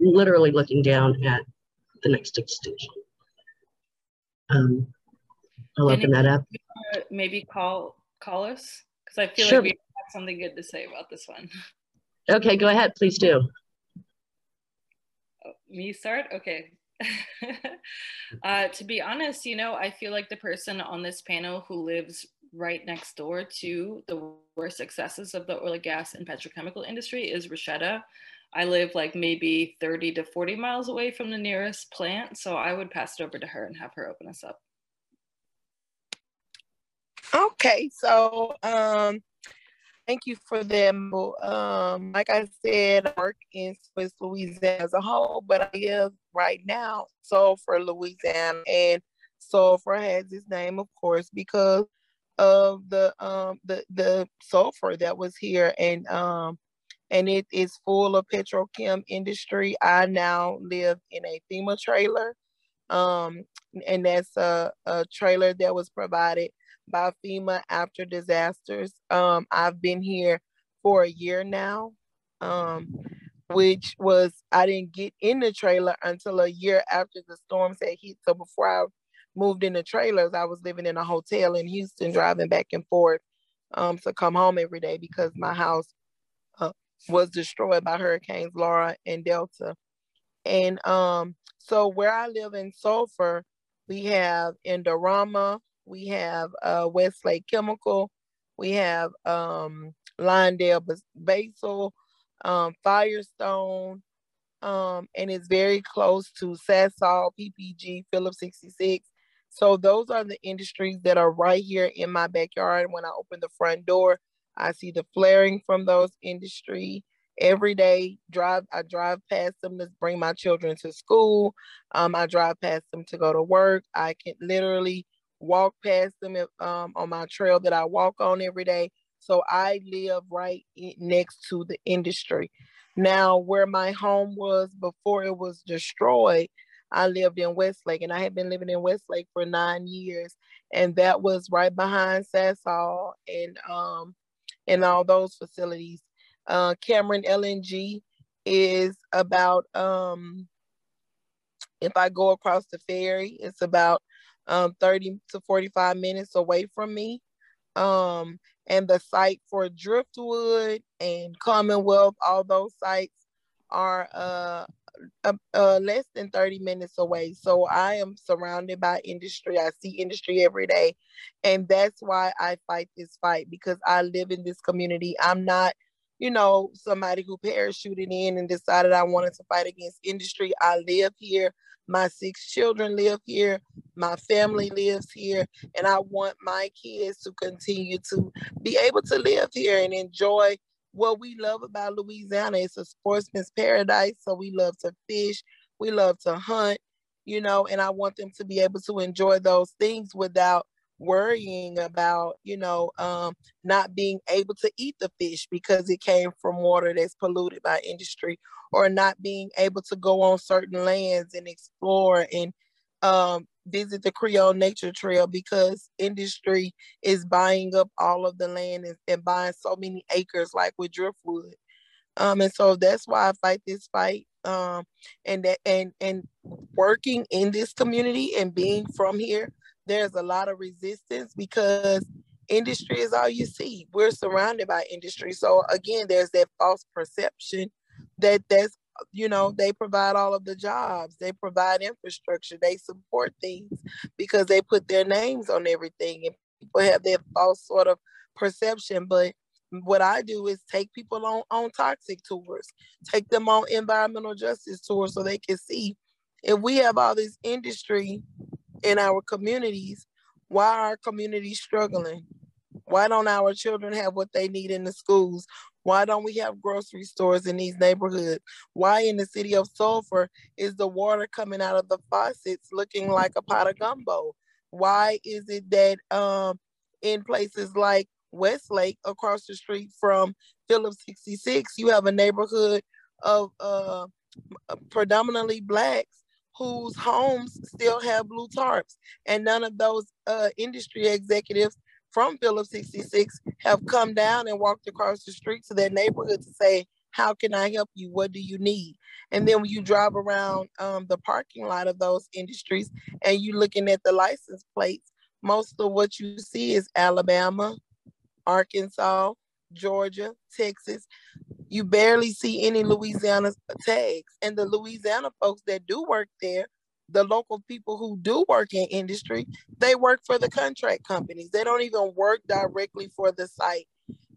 literally looking down at the next extinction. Um, I'll open that up. Maybe call call us because I feel sure. like we have something good to say about this one. Okay, go ahead, please do. Oh, me start? Okay. uh, to be honest, you know, I feel like the person on this panel who lives right next door to the worst successes of the oil and gas and petrochemical industry is Roishetta. I live like maybe 30 to 40 miles away from the nearest plant. So I would pass it over to her and have her open us up. Okay, so um, thank you for them. Um, like I said, I work in Swiss Louisiana as a whole, but I live right now Sulphur, Louisiana, and Sulphur has its name, of course, because of the um the the sulfur that was here, and um and it is full of petrochem industry. I now live in a FEMA trailer, um, and that's a, a trailer that was provided by FEMA after disasters. Um, I've been here for a year now, um, which was I didn't get in the trailer until a year after the storms had hit. So before I moved in the trailers, I was living in a hotel in Houston, driving back and forth um, to come home every day because my house uh, was destroyed by hurricanes Laura and Delta. And um, so where I live in Sulphur, we have Indorama, we have uh, Westlake Chemical, we have um, Lyondell Basel, um, Firestone, um, and it's very close to Sasol, PPG, Phillips 66. So those are the industries that are right here in my backyard. When I open the front door, I see the flaring from those industry every day. Drive, I drive past them to bring my children to school. Um, I drive past them to go to work. I can literally walk past them um, on my trail that I walk on every day. So I live right next to the industry. Now, where my home was before it was destroyed, I lived in Westlake and I had been living in Westlake for nine years. And that was right behind Sasol and um and all those facilities. Uh, Cameron LNG is about um if I go across the ferry, it's about um, 30 to 45 minutes away from me. Um, and the site for Driftwood and Commonwealth, all those sites are uh, uh, uh, less than 30 minutes away. So I am surrounded by industry. I see industry every day. And that's why I fight this fight because I live in this community. I'm not, you know, somebody who parachuted in and decided I wanted to fight against industry. I live here. My six children live here. My family lives here. And I want my kids to continue to be able to live here and enjoy what we love about Louisiana It's a sportsman's paradise. So we love to fish, we love to hunt, you know, and I want them to be able to enjoy those things without worrying about, you know, um, not being able to eat the fish because it came from water that's polluted by industry, or not being able to go on certain lands and explore and um, visit the Creole Nature Trail because industry is buying up all of the land and, and buying so many acres like with driftwood. Um, and so that's why I fight this fight. Um, and that and and working in this community and being from here, there's a lot of resistance because industry is all you see. We're surrounded by industry. So again, there's that false perception that that's you know, they provide all of the jobs, they provide infrastructure, they support things because they put their names on everything. And people have that false sort of perception. But what I do is take people on, on toxic tours, take them on environmental justice tours so they can see if we have all this industry in our communities, why are our communities struggling? Why don't our children have what they need in the schools? Why don't we have grocery stores in these neighborhoods? Why in the city of Sulphur is the water coming out of the faucets looking like a pot of gumbo? Why is it that um, in places like Westlake, across the street from Phillips 66, you have a neighborhood of uh, predominantly blacks whose homes still have blue tarps, and none of those uh, industry executives from Phillips 66 have come down and walked across the street to their neighborhood to say, how can I help you? What do you need? And then when you drive around um, the parking lot of those industries and you're looking at the license plates, most of what you see is Alabama, Arkansas, Georgia, Texas. You barely see any Louisiana tags. And the Louisiana folks that do work there the local people who do work in industry, they work for the contract companies. They don't even work directly for the site.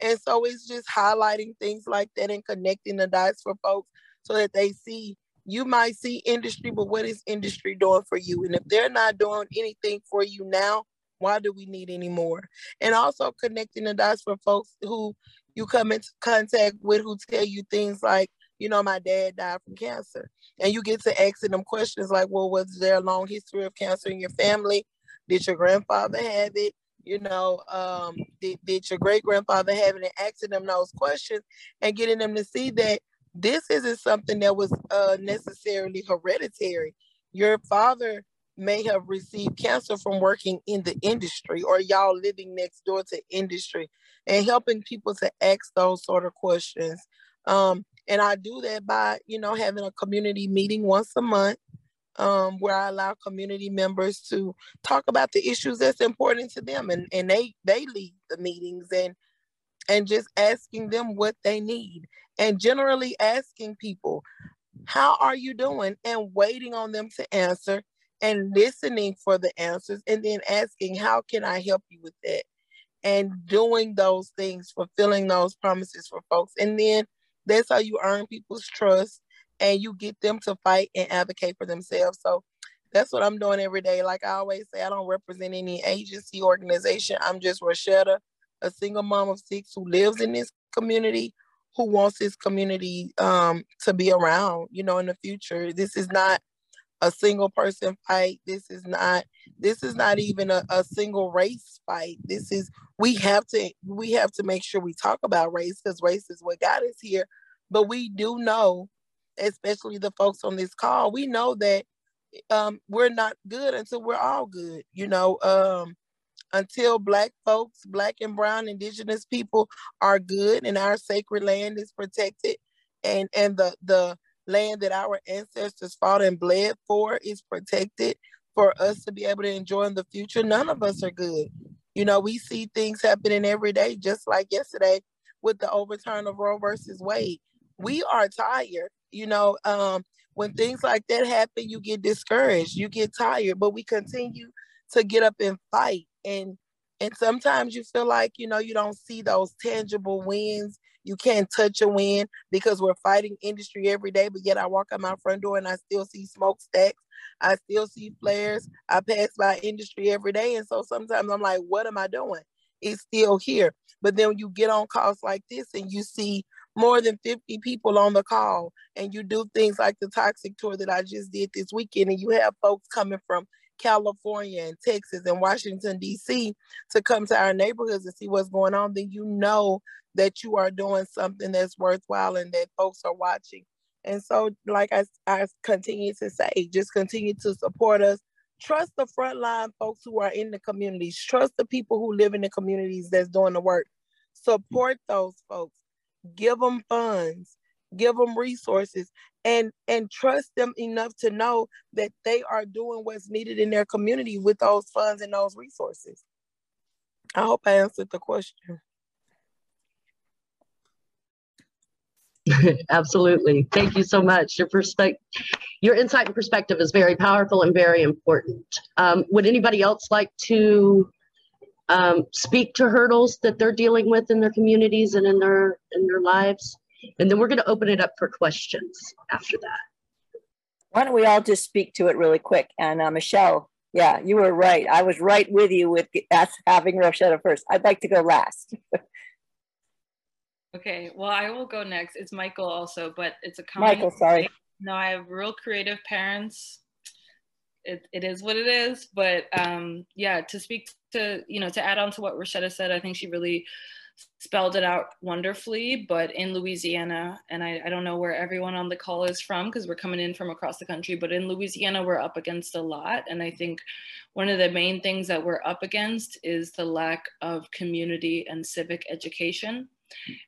And so it's just highlighting things like that and connecting the dots for folks so that they see you might see industry, but what is industry doing for you? And if they're not doing anything for you now, why do we need any more? And also connecting the dots for folks who you come into contact with who tell you things like, you know, my dad died from cancer. And you get to asking them questions like, well, was there a long history of cancer in your family? Did your grandfather have it? You know, um, did, did your great grandfather have it? And asking them those questions and getting them to see that this isn't something that was uh, necessarily hereditary. Your father may have received cancer from working in the industry or y'all living next door to industry and helping people to ask those sort of questions. Um, and I do that by, you know, having a community meeting once a month um, where I allow community members to talk about the issues that's important to them and, and they they lead the meetings and and just asking them what they need and generally asking people how are you doing and waiting on them to answer and listening for the answers and then asking how can I help you with that and doing those things fulfilling those promises for folks and then that's how you earn people's trust and you get them to fight and advocate for themselves. So that's what I'm doing every day. Like I always say, I don't represent any agency organization. I'm just Roishetta, a single mom of six who lives in this community, who wants this community um, to be around, you know, in the future. This is not a single person fight. This is not this is not even a, a single race fight. This is we have to we have to make sure we talk about race because race is what got us here. But we do know, especially the folks on this call, we know that um, we're not good until we're all good. You know, um, until black folks, black and brown indigenous people are good and our sacred land is protected and and the the land that our ancestors fought and bled for is protected for us to be able to enjoy in the future. None of us are good. You know, we see things happening every day, just like yesterday with the overturn of Roe versus Wade. We are tired. You know, um, when things like that happen, you get discouraged, you get tired, but we continue to get up and fight. And and sometimes you feel like, you know, you don't see those tangible wins you can't touch a win because we're fighting industry every day. But yet I walk out my front door and I still see smokestacks. I still see flares. I pass by industry every day. And so sometimes I'm like, what am I doing? It's still here. But then you get on calls like this and you see more than 50 people on the call and you do things like the toxic tour that I just did this weekend and you have folks coming from California and Texas and Washington D.C. to come to our neighborhoods and see what's going on, then you know that you are doing something that's worthwhile and that folks are watching. And so, like I, I continue to say, just continue to support us. Trust the frontline folks who are in the communities. Trust the people who live in the communities that's doing the work. Support those folks. Give them funds. Give them resources, and and trust them enough to know that they are doing what's needed in their community with those funds and those resources. I hope I answered the question. Absolutely. Thank you so much. Your perspective, your insight and perspective is very powerful and very important. Um, would anybody else like to um, speak to hurdles that they're dealing with in their communities and in their in their lives? And then we're going to open it up for questions after that. Why don't we all just speak to it really quick? And uh, Michelle, yeah, you were right. I was right with you with having Roishetta first. I'd like to go last. Okay, well, I will go next. It's Michael also, but it's a Michael, sorry. No, I have real creative parents. It, it is what it is, but um, yeah, to speak to, you know, to add on to what Roishetta said, I think she really spelled it out wonderfully. But in Louisiana, and I, I don't know where everyone on the call is from because we're coming in from across the country, but in Louisiana, we're up against a lot. And I think one of the main things that we're up against is the lack of community and civic education.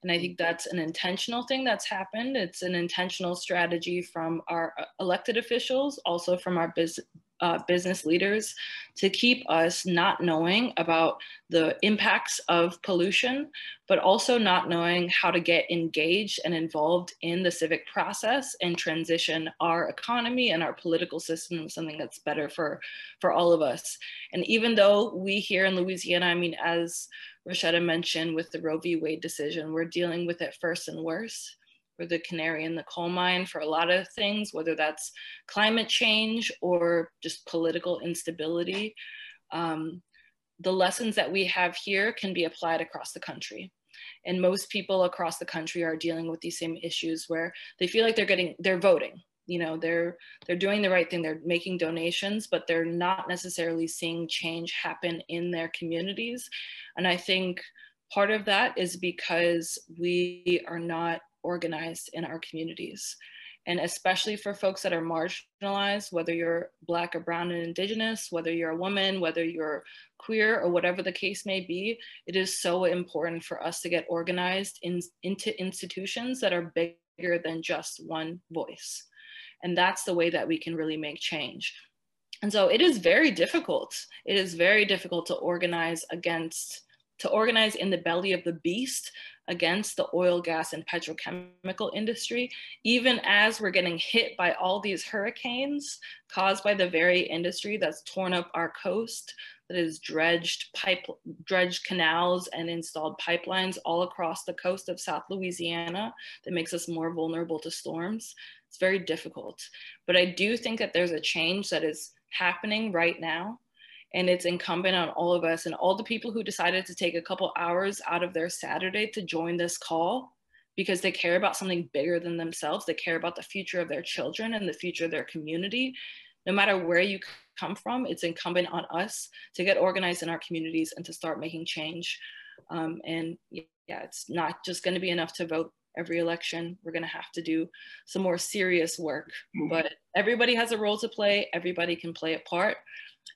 And I think that's an intentional thing that's happened. It's an intentional strategy from our uh, elected officials, also from our business uh, business leaders to keep us not knowing about the impacts of pollution, but also not knowing how to get engaged and involved in the civic process and transition our economy and our political system to something that's better for, for all of us. And even though we here in Louisiana, I mean, as Roishetta mentioned with the Roe v. Wade decision, we're dealing with it first and worse. We're the canary in the coal mine for a lot of things, whether that's climate change or just political instability. Um, the lessons that we have here can be applied across the country. And most people across the country are dealing with these same issues where they feel like they're getting, they're voting, you know they're they're doing the right thing they're making donations but they're not necessarily seeing change happen in their communities and i think part of that is because we are not organized in our communities and especially for folks that are marginalized whether you're black or brown and indigenous whether you're a woman whether you're queer or whatever the case may be it is so important for us to get organized in, into institutions that are bigger than just one voice and that's the way that we can really make change. And so it is very difficult. It is very difficult to organize against, to organize in the belly of the beast against the oil, gas, and petrochemical industry, even as we're getting hit by all these hurricanes caused by the very industry that's torn up our coast, that has dredged pipe, dredged canals and installed pipelines all across the coast of South Louisiana that makes us more vulnerable to storms. It's very difficult. But I do think that there's a change that is happening right now. And it's incumbent on all of us and all the people who decided to take a couple hours out of their Saturday to join this call because they care about something bigger than themselves. They care about the future of their children and the future of their community. No matter where you come from, it's incumbent on us to get organized in our communities and to start making change. Um, and yeah, it's not just going to be enough to vote every election. We're going to have to do some more serious work, mm-hmm. but everybody has a role to play. Everybody can play a part.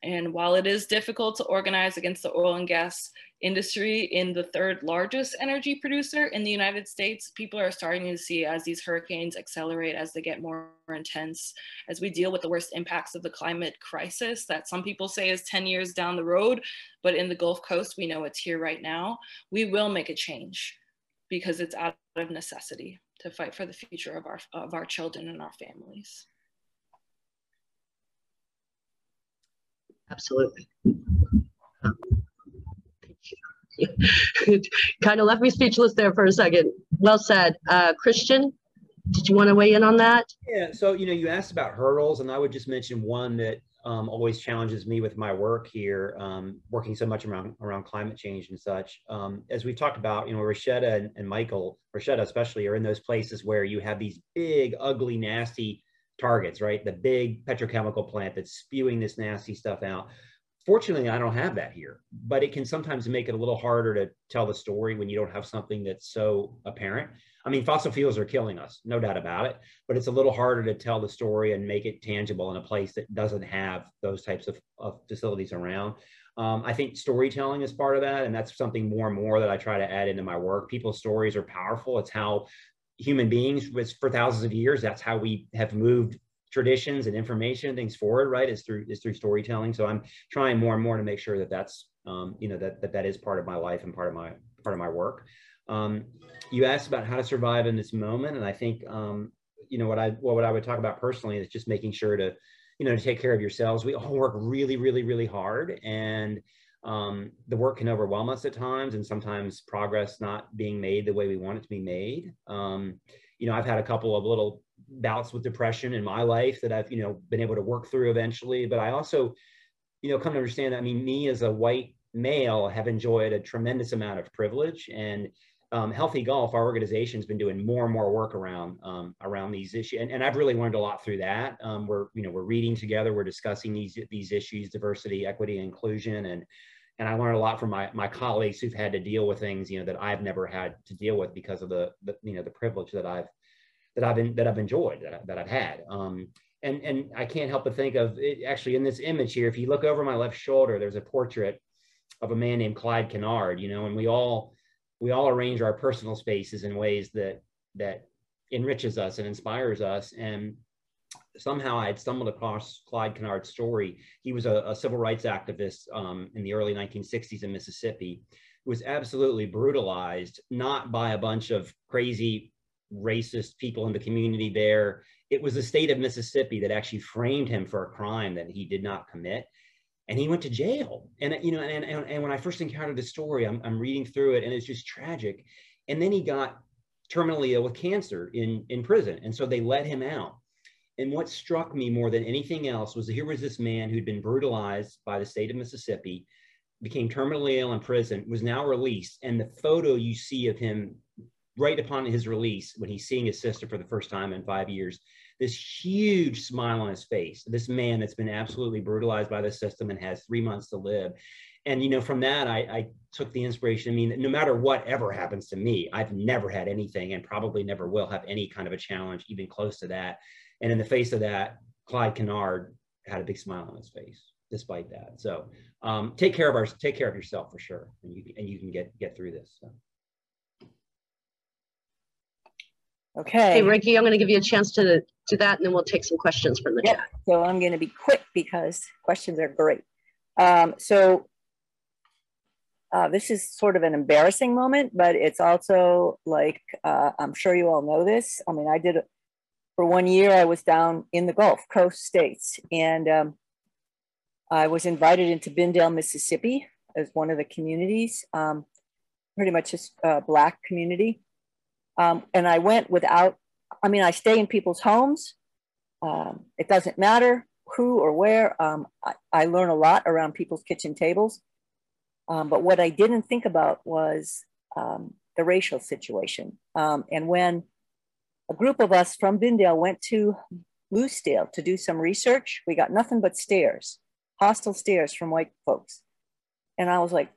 And while it is difficult to organize against the oil and gas industry in the third largest energy producer in the United States, people are starting to see as these hurricanes accelerate, as they get more intense, as we deal with the worst impacts of the climate crisis that some people say is 10 years down the road, but in the Gulf Coast, we know it's here right now. We will make a change because it's out of necessity to fight for the future of our, of our children and our families. Absolutely. kind of left me speechless there for a second. Well said. Uh, Christian? did you want to weigh in on that? Yeah. So, you know, you asked about hurdles, and I would just mention one that um, always challenges me with my work here, um, working so much around around climate change and such. Um, as we've talked about, you know, Roishetta and, and Michael, Roishetta especially, are in those places where you have these big, ugly, nasty targets, right? The big petrochemical plant that's spewing this nasty stuff out. Fortunately, I don't have that here, but it can sometimes make it a little harder to tell the story when you don't have something that's so apparent. I mean, fossil fuels are killing us, no doubt about it, but it's a little harder to tell the story and make it tangible in a place that doesn't have those types of, of facilities around. Um, I think storytelling is part of that, and that's something more and more that I try to add into my work. People's stories are powerful. It's how human beings, was for thousands of years, that's how we have moved traditions and information and things forward. Right? Is through is through storytelling. So I'm trying more and more to make sure that that's um, you know that, that that is part of my life and part of my part of my work. Um, you asked about how to survive in this moment, and I think um, you know what I what, what I would talk about personally is just making sure to you know to take care of yourselves. We all work really, really, really hard, and um, the work can overwhelm us at times, and sometimes progress not being made the way we want it to be made. Um, you know, I've had a couple of little bouts with depression in my life that I've you know been able to work through eventually, but I also you know come to understand that I mean me as a white male have enjoyed a tremendous amount of privilege and um, Healthy Gulf, our organization's been doing more and more work around um, around these issues, and, and I've really learned a lot through that. Um, we're you know we're reading together, we're discussing these these issues, diversity, equity, inclusion, and and I learned a lot from my my colleagues who've had to deal with things you know that I've never had to deal with because of the, the you know the privilege that I've that I've been that I've enjoyed that, I, that I've had. Um, and and I can't help but think of it actually in this image here. If you look over my left shoulder, there's a portrait of a man named Clyde Kennard. You know, and we all we all arrange our personal spaces in ways that that enriches us and inspires us. And somehow I had stumbled across Clyde Kennard's story. He was a, a civil rights activist um, in the early 1960s in Mississippi. who Was absolutely brutalized, not by a bunch of crazy racist people in the community there. It was the state of Mississippi that actually framed him for a crime that he did not commit and he went to jail. And you know, and, and, and when I first encountered the story, I'm, I'm reading through it, and it's just tragic. And then he got terminally ill with cancer in in prison, and so they let him out. And what struck me more than anything else was here was this man who'd been brutalized by the state of Mississippi, became terminally ill in prison, was now released, and the photo you see of him right upon his release when he's seeing his sister for the first time in five years this huge smile on his face. This man that's been absolutely brutalized by the system and has three months to live. And you know, from that, I, I took the inspiration. I mean, no matter what ever happens to me, I've never had anything, and probably never will have any kind of a challenge even close to that. And in the face of that, Clyde Kennard had a big smile on his face despite that. So um, take care of our take care of yourself for sure, and you and you can get get through this. So. Okay. Hey, Riki, I'm going to give you a chance to do that, and then we'll take some questions from the yep. chat. So I'm going to be quick because questions are great. Um, so uh, this is sort of an embarrassing moment, but it's also like, uh, I'm sure you all know this. I mean, I did, for one year, I was down in the Gulf Coast states, and um, I was invited into Benndale, Mississippi as one of the communities, um, pretty much a uh, Black community. Um, and I went without, I mean, I stay in people's homes. Um, it doesn't matter who or where. Um, I, I, learn a lot around people's kitchen tables. Um, but what I didn't think about was um, the racial situation. Um, and when a group of us from Benndale went to Lucedale to do some research, we got nothing but stares, hostile stares from white folks. And I was like,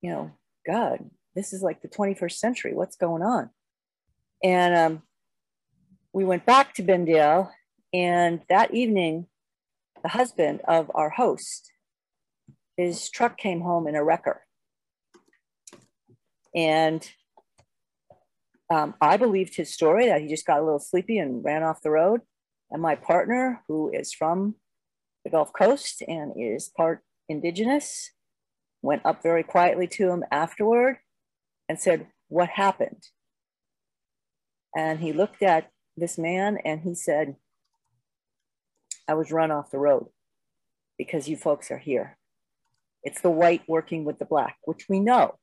you know, God, this is like the 21st century. What's going on? And um, we went back to Benndale, and that evening, the husband of our host, his truck came home in a wrecker. And um, I believed his story that he just got a little sleepy and ran off the road. And my partner, who is from the Gulf Coast and is part indigenous, went up very quietly to him afterward and said, What happened? And he looked at this man and he said, I was run off the road because you folks are here. It's the white working with the black, which we know.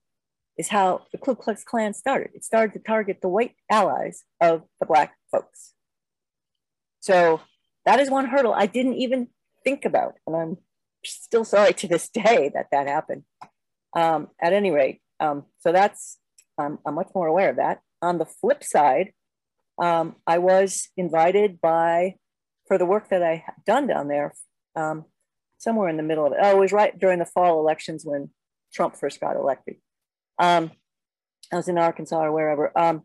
is how the Ku Klux Klan started. It started to target the white allies of the black folks. So that is one hurdle I didn't even think about. And I'm still sorry to this day that that happened. Um, at any rate, um, so that's, um, I'm much more aware of that. On the flip side, um, I was invited by, for the work that I had done down there, um, somewhere in the middle of it. Oh, it was right during the fall elections when Trump first got elected. Um, I was in Arkansas or wherever. Um,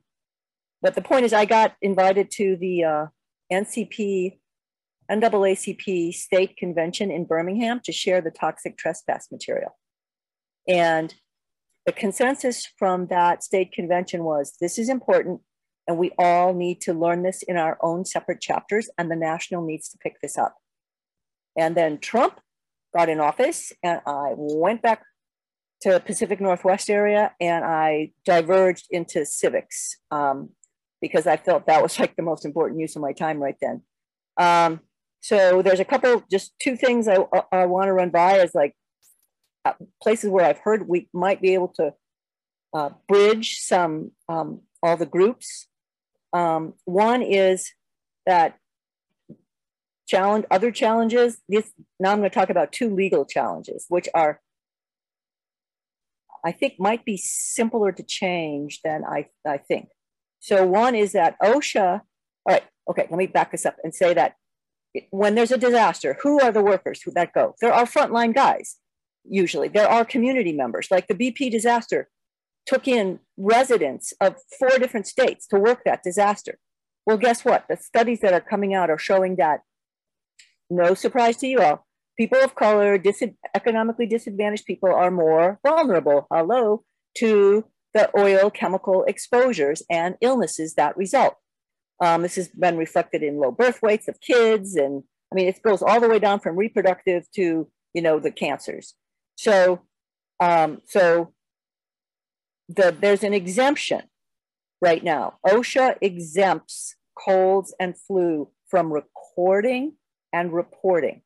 but the point is, I got invited to the uh, NCP, NAACP state convention in Birmingham to share the toxic trespass material. And the consensus from that state convention was this is important, and we all need to learn this in our own separate chapters, and the national needs to pick this up. And then Trump got in office, and I went back to Pacific Northwest area and I diverged into civics um, because I felt that was like the most important use of my time right then. Um, so there's a couple, just two things I, I want to run by as like uh, places where I've heard we might be able to uh, bridge some, um, all the groups. Um, one is that challenge, other challenges, this, now I'm going to talk about two legal challenges, which are I think might be simpler to change than I, I think. So one is that OSHA, all right, okay, let me back this up and say that when there's a disaster, who are the workers who that go? There are frontline guys, usually. There are community members, like the BP disaster took in residents of four different states to work that disaster. Well, guess what? The studies that are coming out are showing that, no surprise to you all, people of color, dis- economically disadvantaged people are more vulnerable, hello, to the oil chemical exposures and illnesses that result. Um, this has been reflected in low birth weights of kids, and I mean, it goes all the way down from reproductive to you know the cancers. So, um, so the, there's an exemption right now. OSHA exempts colds and flu from recording and reporting.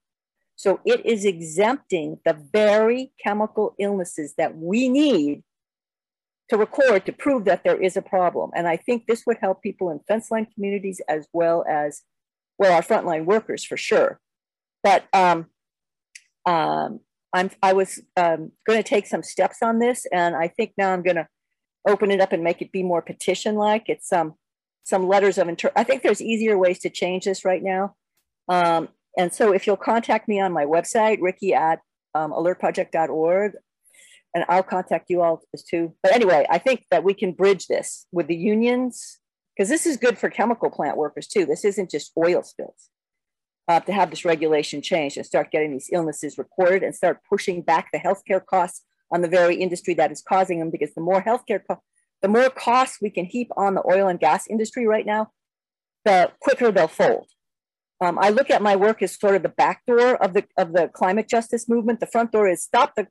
So it is exempting the very chemical illnesses that we need to record to prove that there is a problem. And I think this would help people in fence line communities as well as, well, our frontline workers for sure. But um, um, I'm, I was um, going to take some steps on this, and I think now I'm going to open it up and make it be more petition-like. It's some um, some letters of inter. I think there's easier ways to change this right now. Um, and so if you'll contact me on my website, Riki at um, alertproject.org, and I'll contact you all too. But anyway, I think that we can bridge this with the unions because this is good for chemical plant workers too. This isn't just oil spills. Uh, to have this regulation changed and start getting these illnesses recorded and start pushing back the healthcare costs on the very industry that is causing them because the more healthcare co- the more costs we can heap on the oil and gas industry right now, the quicker they'll fold. Um, I look at my work as sort of the back door of the of the climate justice movement. The front door is stop the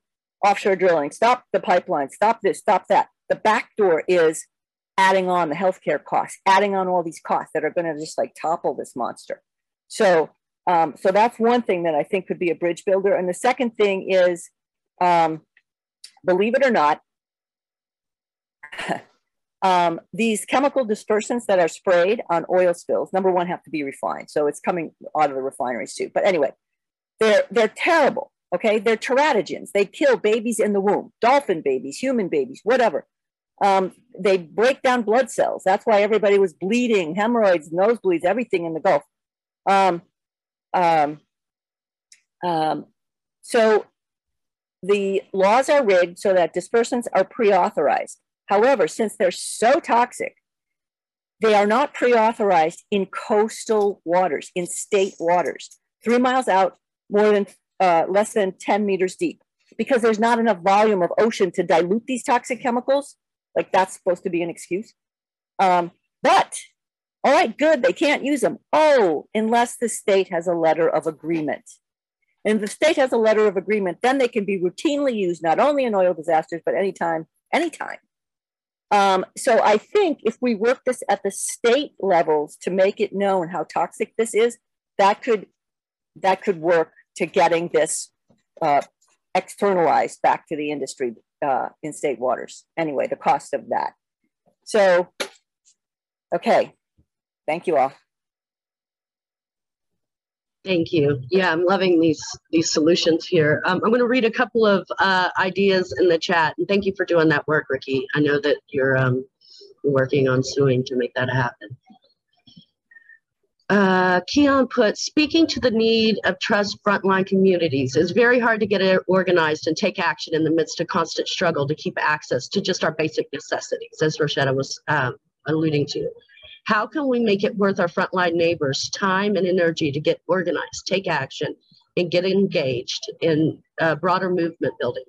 offshore drilling, stop the pipeline, stop this, stop that. The back door is adding on the healthcare costs, adding on all these costs that are going to just like topple this monster. So, um, so that's one thing that I think could be a bridge builder. And the second thing is, um, believe it or not, um, these chemical dispersants that are sprayed on oil spills, number one, have to be refined. So it's coming out of the refineries too. But anyway, they're, they're terrible. Okay. They're teratogens. They kill babies in the womb, dolphin babies, human babies, whatever. Um, they break down blood cells. That's why everybody was bleeding, hemorrhoids, nosebleeds, everything in the Gulf. Um, um, um so the laws are rigged so that dispersants are pre authorized. However, since they're so toxic, they are not pre authorized in coastal waters, in state waters, three miles out, more than uh, less than 10 meters deep, because there's not enough volume of ocean to dilute these toxic chemicals. Like that's supposed to be an excuse. Um, but, all right, good, they can't use them. Oh, unless the state has a letter of agreement. And the state has a letter of agreement, then they can be routinely used not only in oil disasters, but anytime, anytime. Um, so I think if we work this at the state levels to make it known how toxic this is, that could that could work to getting this uh, externalized back to the industry. uh, in state waters. Anyway, the cost of that. So, okay, thank you all. Thank you. Yeah, I'm loving these these solutions here. Um, I'm going to read a couple of uh, ideas in the chat, and thank you for doing that work, Riki. I know that you're um, working on suing to make that happen. Uh, Keon put, speaking to the need of trust frontline communities, it's very hard to get organized and take action in the midst of constant struggle to keep access to just our basic necessities, as Roishetta was um, alluding to. How can we make it worth our frontline neighbors time and energy to get organized, take action, and get engaged in uh, broader movement building?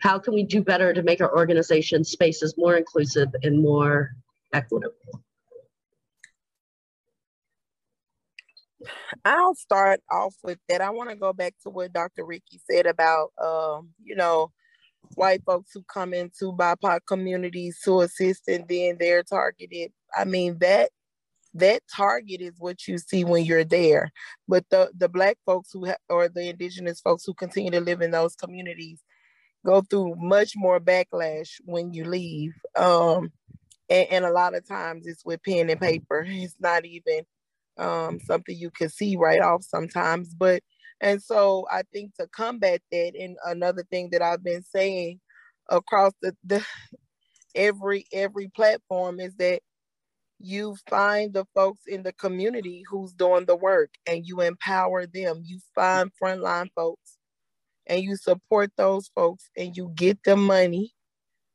How can we do better to make our organization spaces more inclusive and more equitable? I'll start off with that. I want to go back to what Dr. Riki said about, um, you know, white folks who come into BIPOC communities to assist and then they're targeted. I mean, that that target is what you see when you're there. But the, the black folks who, ha- or the indigenous folks who continue to live in those communities go through much more backlash when you leave. Um, and, and a lot of times it's with pen and paper. It's not even um, something you can see right off sometimes. But and so I think to combat that, and another thing that I've been saying across the, the every every platform is that you find the folks in the community who's doing the work and you empower them. You find frontline folks and you support those folks and you get them money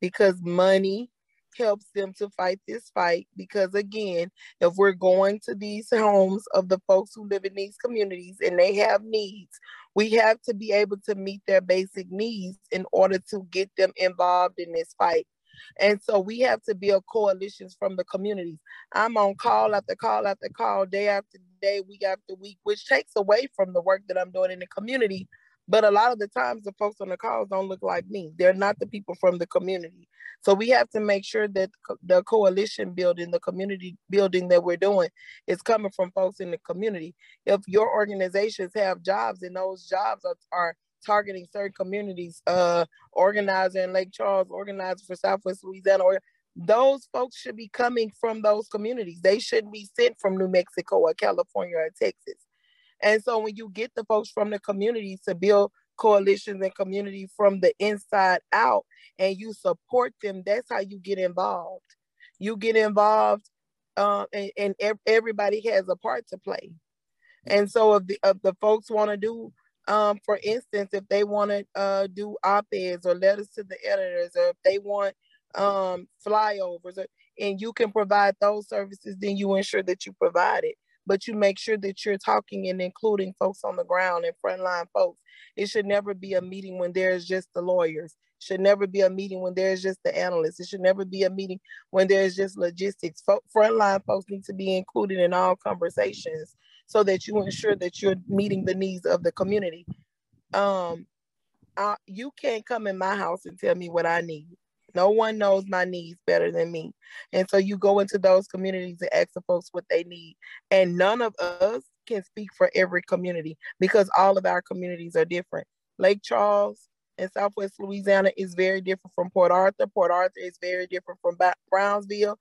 because money helps them to fight this fight because again if we're going to these homes of the folks who live in these communities and they have needs we have to be able to meet their basic needs in order to get them involved in this fight. And so we have to build coalitions from the communities. I'm on call after call after call day after day week after week which takes away from the work that i'm doing in the community but a lot of the times, the folks on the calls don't look like me. They're not the people from the community. So we have to make sure that the coalition building, the community building that we're doing is coming from folks in the community. If your organizations have jobs and those jobs are, are targeting certain communities, uh, organizer in Lake Charles, organizer for Southwest Louisiana, or those folks should be coming from those communities. They shouldn't be sent from New Mexico or California or Texas. And so when you get the folks from the community to build coalitions and community from the inside out and you support them, that's how you get involved. You get involved uh, and, and everybody has a part to play. And so if the, if the folks want to do, um, for instance, if they want to uh, do op-eds or letters to the editors, or if they want um, flyovers, or, and you can provide those services, then you ensure that you provide it but you make sure that you're talking and including folks on the ground and frontline folks. It should never be a meeting when there's just the lawyers. It should never be a meeting when there's just the analysts. It should never be a meeting when there's just logistics. Frontline folks need to be included in all conversations so that you ensure that you're meeting the needs of the community. Um, I, you can't come in my house and tell me what I need. No one knows my needs better than me. And so you go into those communities and ask the folks what they need. And none of us can speak for every community because all of our communities are different. Lake Charles and Southwest Louisiana is very different from Port Arthur. Port Arthur is very different from Brownsville.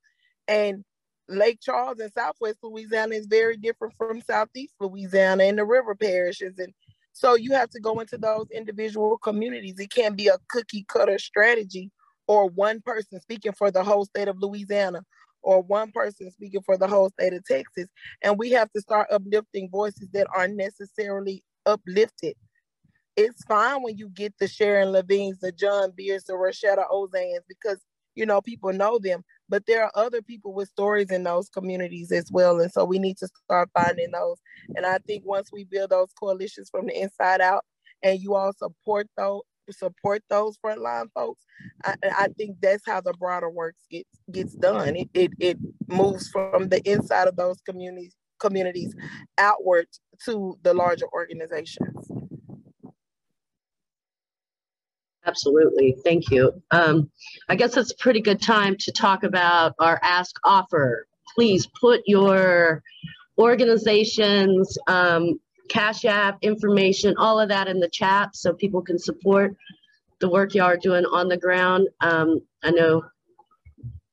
And Lake Charles and Southwest Louisiana is very different from Southeast Louisiana and the river parishes. And so you have to go into those individual communities. It can't be a cookie cutter strategy or one person speaking for the whole state of Louisiana or one person speaking for the whole state of Texas. And we have to start uplifting voices that aren't necessarily uplifted. It's fine when you get the Sharon Lavignes, the John Beards, the Roishetta Ozanes, because you know people know them. But there are other people with stories in those communities as well. And so we need to start finding those. And I think once we build those coalitions from the inside out and you all support those support those frontline folks, I, I think that's how the broader work gets gets done. It, it it moves from the inside of those communities communities outward to the larger organizations. Absolutely, thank you. Um, I guess it's a pretty good time to talk about our Ask Offer. Please put your organizations um, Cash App information, all of that in the chat so people can support the work y'all are doing on the ground. Um, I know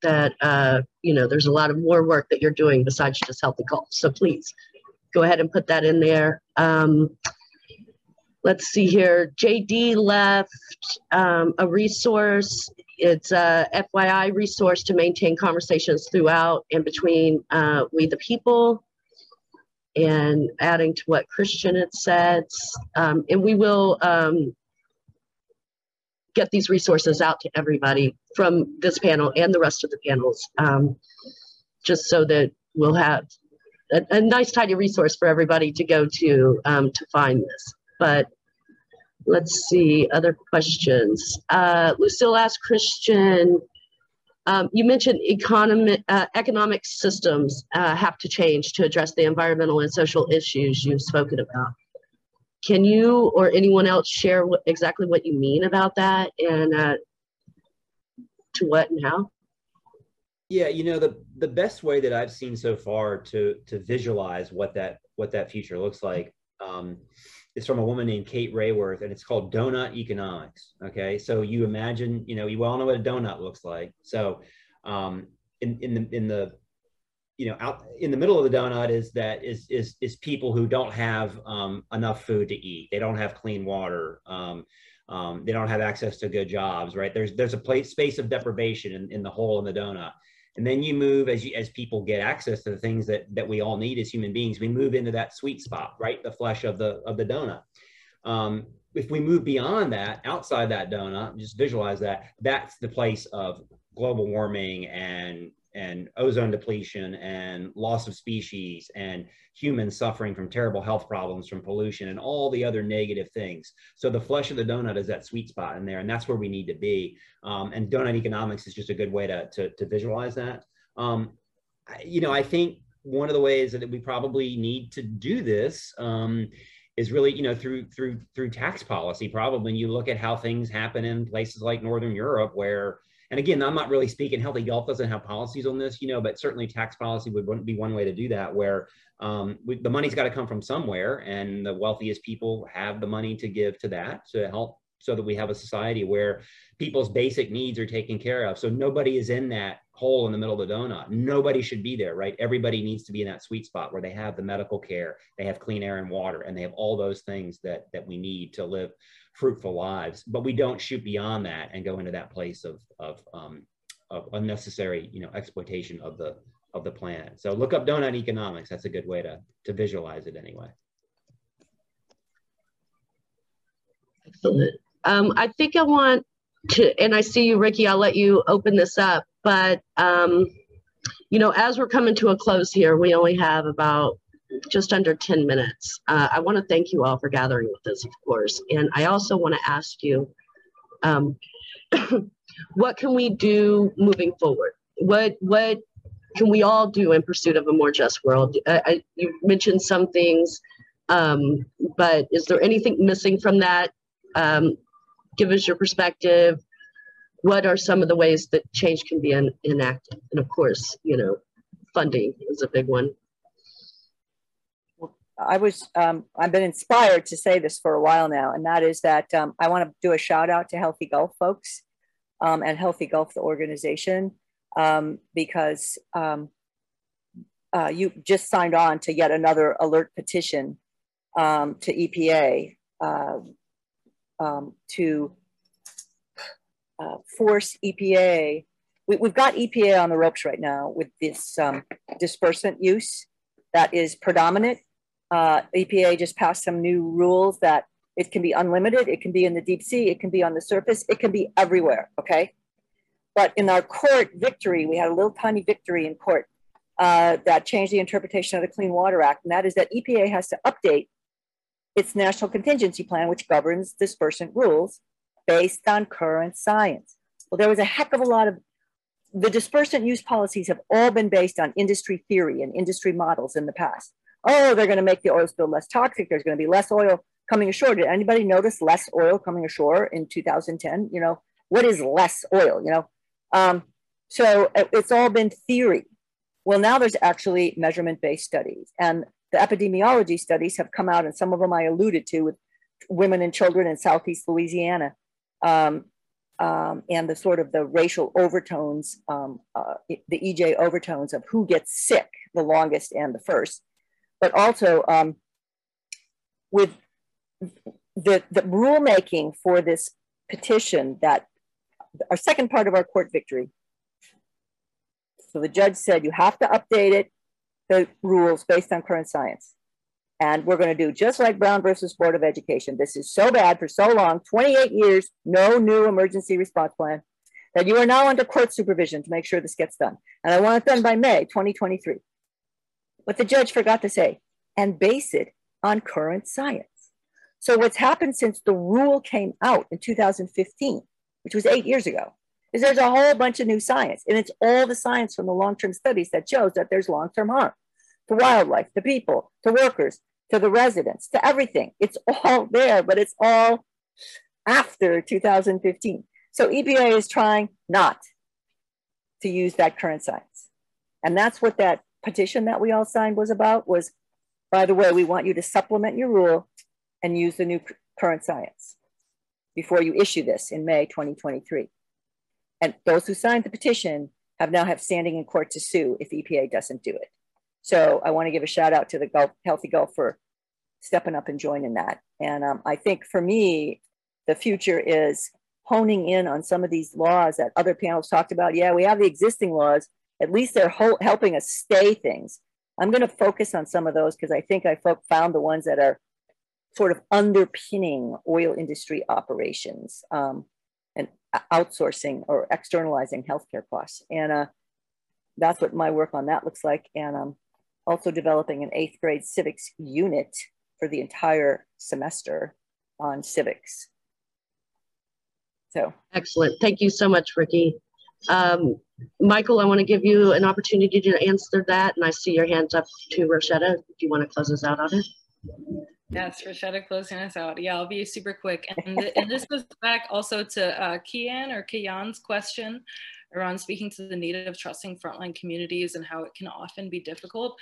that, uh, you know, there's a lot of more work that you're doing besides just Healthy Gulf. So please go ahead and put that in there. Um, let's see here. JD left um, a resource. It's a FYI resource to maintain conversations throughout and between uh, we the people and adding to what Christian had said. Um, and we will um, get these resources out to everybody from this panel and the rest of the panels, um, just so that we'll have a, a, nice tidy resource for everybody to go to um, to find this. But let's see, other questions. Uh, Lucille asked Christian, um, you mentioned economic, uh, economic systems uh, have to change to address the environmental and social issues you've spoken about. Can you or anyone else share exactly what you mean about that and uh, to what and how? Yeah, you know the the best way that I've seen so far to to visualize what that what that future looks like um, is from a woman named Kate Raworth, and it's called donut economics. Okay, so you imagine, you know, you all know what a donut looks like. So um, in in the in the you know out in the middle of the donut is that is is is people who don't have um, enough food to eat. They don't have clean water. Um, um, they don't have access to good jobs. Right there's there's a place space of deprivation in, in the hole in the donut and then you move as you as people get access to the things that that we all need as human beings we move into that sweet spot right? The flesh of the of the donut. Um, if we move beyond that outside that donut just visualize that that's the place of global warming and and ozone depletion and loss of species and humans suffering from terrible health problems from pollution and all the other negative things. So the flesh of the donut is that sweet spot in there, and that's where we need to be. Um, and donut economics is just a good way to, to, to visualize that. Um, you know, I think one of the ways that we probably need to do this um, is really, you know, through through through tax policy. Probably, you look at how things happen in places like Northern Europe, where and again, I'm not really speaking. Healthy Gulf doesn't have policies on this, you know, but certainly tax policy would be one way to do that, where um, we, the money's got to come from somewhere, and the wealthiest people have the money to give to that to help, so that we have a society where people's basic needs are taken care of. So nobody is in that hole in the middle of the donut. Nobody should be there, right? Everybody needs to be in that sweet spot where they have the medical care, they have clean air and water, and they have all those things that that we need to live fruitful lives. But we don't shoot beyond that and go into that place of of, um, of unnecessary, you know, exploitation of the of the planet. So look up donut economics. That's a good way to to visualize it anyway. Excellent. Um, I think I want to, and I see you, Riki. I'll let you open this up. But um, you know, as we're coming to a close here, we only have about just under 10 minutes. Uh, I want to thank you all for gathering with us, of course. And I also want to ask you, um, what can we do moving forward? What what can we all do in pursuit of a more just world? I, I, you mentioned some things, um, but is there anything missing from that? Um, give us your perspective. What are some of the ways that change can be enacted? And of course, you know, funding is a big one. I was, um, I've been inspired to say this for a while now, and that is that um, I want to do a shout out to Healthy Gulf folks um, and Healthy Gulf, the organization, um, because um, uh, you just signed on to yet another alert petition um, to EPA uh, to uh, force EPA. We, have got EPA on the ropes right now with this dispersant use that is predominant uh, EPA just passed some new rules that it can be unlimited, it can be in the deep sea, it can be on the surface, it can be everywhere, okay? But in our court victory, we had a little tiny victory in court uh, that changed the interpretation of the Clean Water Act, and that is that EPA has to update its national contingency plan, which governs dispersant rules based on current science. Well, there was a heck of a lot of the dispersant use policies have all been based on industry theory and industry models in the past oh, they're going to make the oil spill less toxic. There's going to be less oil coming ashore. Did anybody notice less oil coming ashore in 2010? You know, what is less oil? You know, um, so it's all been theory. Well, now there's actually measurement-based studies, and the epidemiology studies have come out, and some of them I alluded to with women and children in Southeast Louisiana. um, um, and the sort of the racial overtones, um, uh, the EJ overtones of who gets sick the longest and the first, but also um, with the, the rulemaking for this petition that our second part of our court victory. So the judge said you have to update it, the rules based on current science. And we're going to do just like Brown versus Board of Education. This is so bad for so long 28 years, no new emergency response plan, that you are now under court supervision to make sure this gets done. And I want it done by May 2023. What the judge forgot to say, and base it on current science. So, what's happened since the rule came out in 2015, which was eight years ago, is there's a whole bunch of new science. And it's all the science from the long term studies that shows that there's long term harm to wildlife, to people, to workers, to the residents, to everything. It's all there, but it's all after 2015. So EPA is trying not to use that current science. And that's what that petition that we all signed was about was, by the way, we want you to supplement your rule and use the new current science before you issue this in May 2023. And those who signed the petition have now have standing in court to sue if EPA doesn't do it. So I want to give a shout out to the Gulf, Healthy Gulf for stepping up and joining that. And um, I think for me, the future is honing in on some of these laws that other panels talked about. Yeah, we have the existing laws. At least they're helping us stay things. I'm going to focus on some of those because I think I found the ones that are sort of underpinning oil industry operations um, and outsourcing or externalizing healthcare costs. And uh, that's what my work on that looks like. And I'm also developing an eighth grade civics unit for the entire semester on civics. So excellent. Thank you so much, Riki. Um, Michael, I want to give you an opportunity to answer that. And I see your hands up to Roishetta. Do you want to close us out on it? Yes, Roishetta closing us out. Yeah, I'll be super quick. And, and this goes back also to uh, Kian or Kian's question around speaking to the need of trusting frontline communities and how it can often be difficult.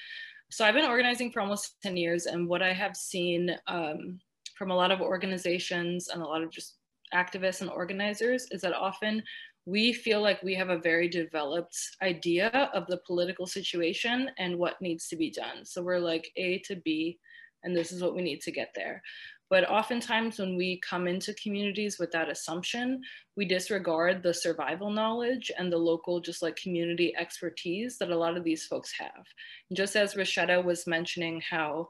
So I've been organizing for almost 10 years, and what I have seen um, from a lot of organizations and a lot of just activists and organizers is that often we feel like we have a very developed idea of the political situation and what needs to be done. So we're like A to B, and this is what we need to get there. But oftentimes, when we come into communities with that assumption, we disregard the survival knowledge and the local, just like community expertise that a lot of these folks have. And just as Roishetta was mentioning, how,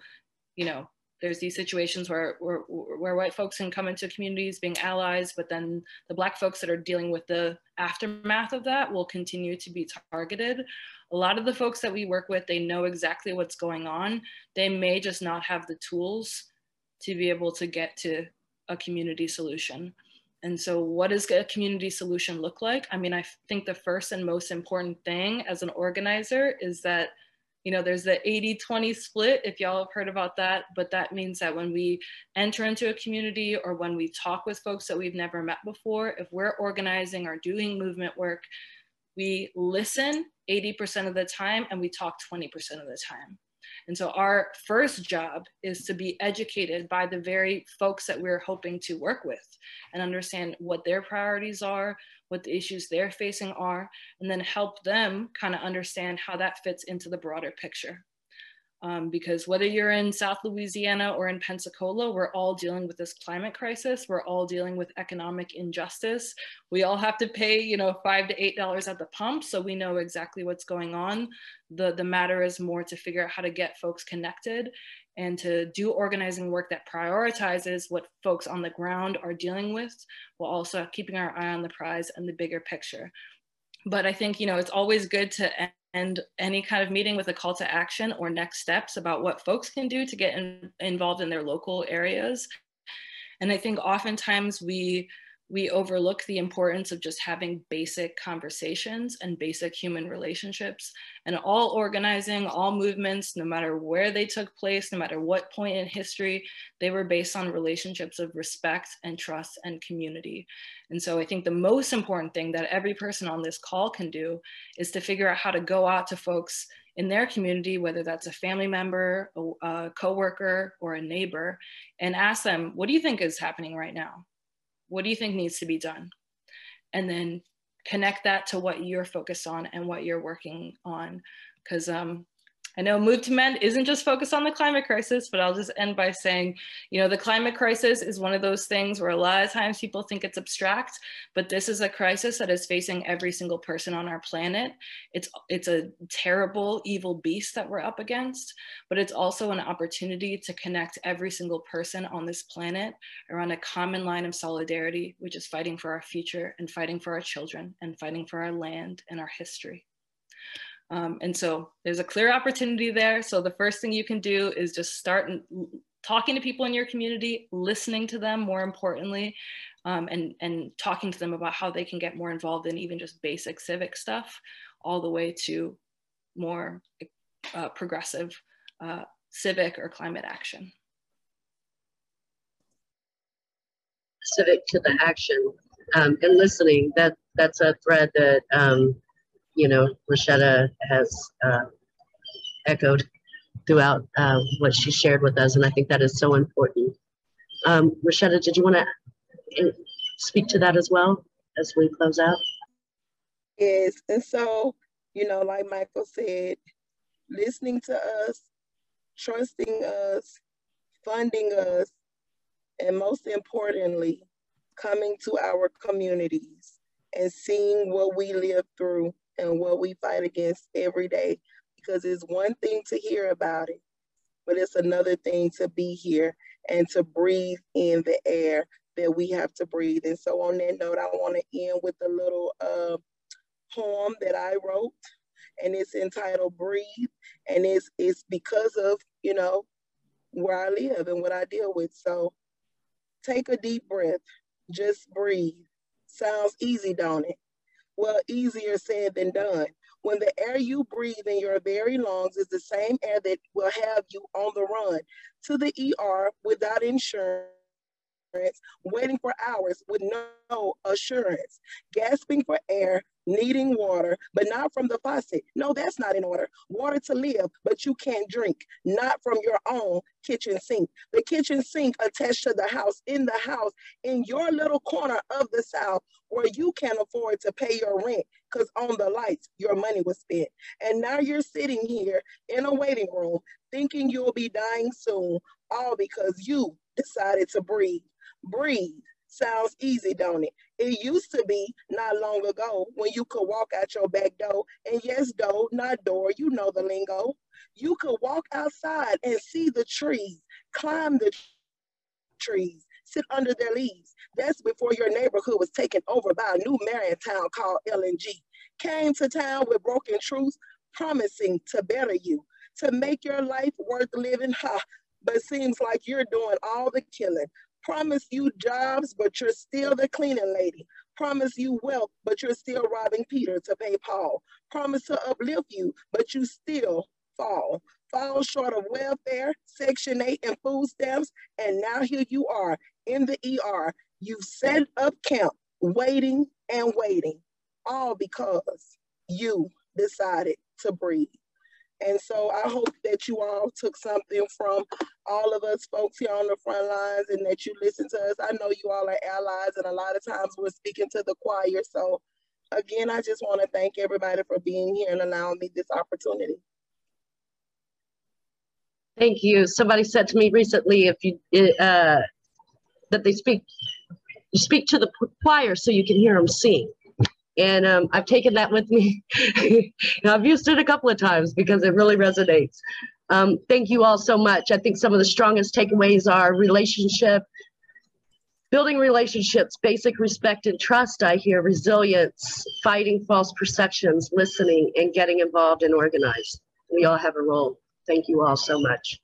you know, there's these situations where, where, where white folks can come into communities being allies, but then the black folks that are dealing with the aftermath of that will continue to be targeted. A lot of the folks that we work with, they know exactly what's going on. They may just not have the tools to be able to get to a community solution. And so, what does a community solution look like? I mean, I think the first and most important thing as an organizer is that, you know, there's the 80 20 split, if y'all have heard about that. But that means that when we enter into a community or when we talk with folks that we've never met before, if we're organizing or doing movement work, we listen 80% of the time and we talk 20% of the time. And so our first job is to be educated by the very folks that we're hoping to work with and understand what their priorities are, what the issues they're facing are, and then help them kind of understand how that fits into the broader picture. Um, because whether you're in South Louisiana or in Pensacola, we're all dealing with this climate crisis. We're all dealing with economic injustice. We all have to pay, you know, five to eight dollars at the pump, so we know exactly what's going on. The the matter is more to figure out how to get folks connected and to do organizing work that prioritizes what folks on the ground are dealing with, while also keeping our eye on the prize and the bigger picture. But I think you know it's always good to end any kind of meeting with a call to action or next steps about what folks can do to get in, involved in their local areas. And I think oftentimes we we overlook the importance of just having basic conversations and basic human relationships. And all organizing, all movements, no matter where they took place, no matter what point in history, they were based on relationships of respect and trust and community. And so I think the most important thing that every person on this call can do is to figure out how to go out to folks in their community, whether that's a family member, a, a coworker, or a neighbor, and ask them, what do you think is happening right now? What do you think needs to be done? And then connect that to what you're focused on and what you're working on. Because um, I know Move to Mend isn't just focused on the climate crisis, but I'll just end by saying, you know, the climate crisis is one of those things where a lot of times people think it's abstract, but this is a crisis that is facing every single person on our planet. It's it's a terrible, evil beast that we're up against, but it's also an opportunity to connect every single person on this planet around a common line of solidarity, which is fighting for our future and fighting for our children and fighting for our land and our history. Um, and so there's a clear opportunity there. So the first thing you can do is just start talking to people in your community, listening to them more importantly, um, and, and talking to them about how they can get more involved in even just basic civic stuff, all the way to more uh, progressive uh, civic or climate action. Civic to the action um, and listening, that, that's a thread that um, you know, Roishetta has uh, echoed throughout uh, what she shared with us, and I think that is so important. Um, Roishetta, did you want to speak to that as well as we close out? Yes, and so, you know, like Michael said, listening to us, trusting us, funding us, and most importantly, coming to our communities and seeing what we live through and what we fight against every day because it's one thing to hear about it, but it's another thing to be here and to breathe in the air that we have to breathe. And so, on that note, I want to end with a little uh, poem that I wrote, and it's entitled "Breathe," and it's it's because of you know where I live and what I deal with. So, take a deep breath, just breathe. Sounds easy, don't it? Well, easier said than done. When the air you breathe in your very lungs is the same air that will have you on the run to the ER without insurance waiting for hours with no assurance, gasping for air, needing water, but not from the faucet. No, that's not in order. Water to live, but you can't drink, not from your own kitchen sink. The kitchen sink attached to the house, in the house, in your little corner of the South where you can't afford to pay your rent because on the lights, your money was spent. And now you're sitting here in a waiting room thinking you'll be dying soon, all because you decided to breathe. Breathe. Sounds easy, don't it? It used to be not long ago when you could walk out your back door, and yes, door, not door, you know the lingo. You could walk outside and see the trees, climb the trees, sit under their leaves. That's before your neighborhood was taken over by a new Marion town called LNG. Came to town with broken truths, promising to better you, to make your life worth living. Ha! But seems like you're doing all the killing, Promise you jobs, but you're still the cleaning lady. Promise you wealth, but you're still robbing Peter to pay Paul. Promise to uplift you, but you still fall. Fall short of welfare, Section 8, and food stamps, and now here you are in the ER. You've set up camp, waiting and waiting, all because you decided to breathe. And so I hope that you all took something from all of us folks here on the front lines and that you listen to us. I know you all are allies, and a lot of times we're speaking to the choir. So, again, I just want to thank everybody for being here and allowing me this opportunity. Thank you. Somebody said to me recently, if you uh, that they speak, you speak to the choir so you can hear them sing. And um, I've taken that with me. I've used it a couple of times because it really resonates. Um, thank you all so much. I think some of the strongest takeaways are relationship, building relationships, basic respect and trust. I hear resilience, fighting false perceptions, listening, and getting involved and organized. We all have a role. Thank you all so much.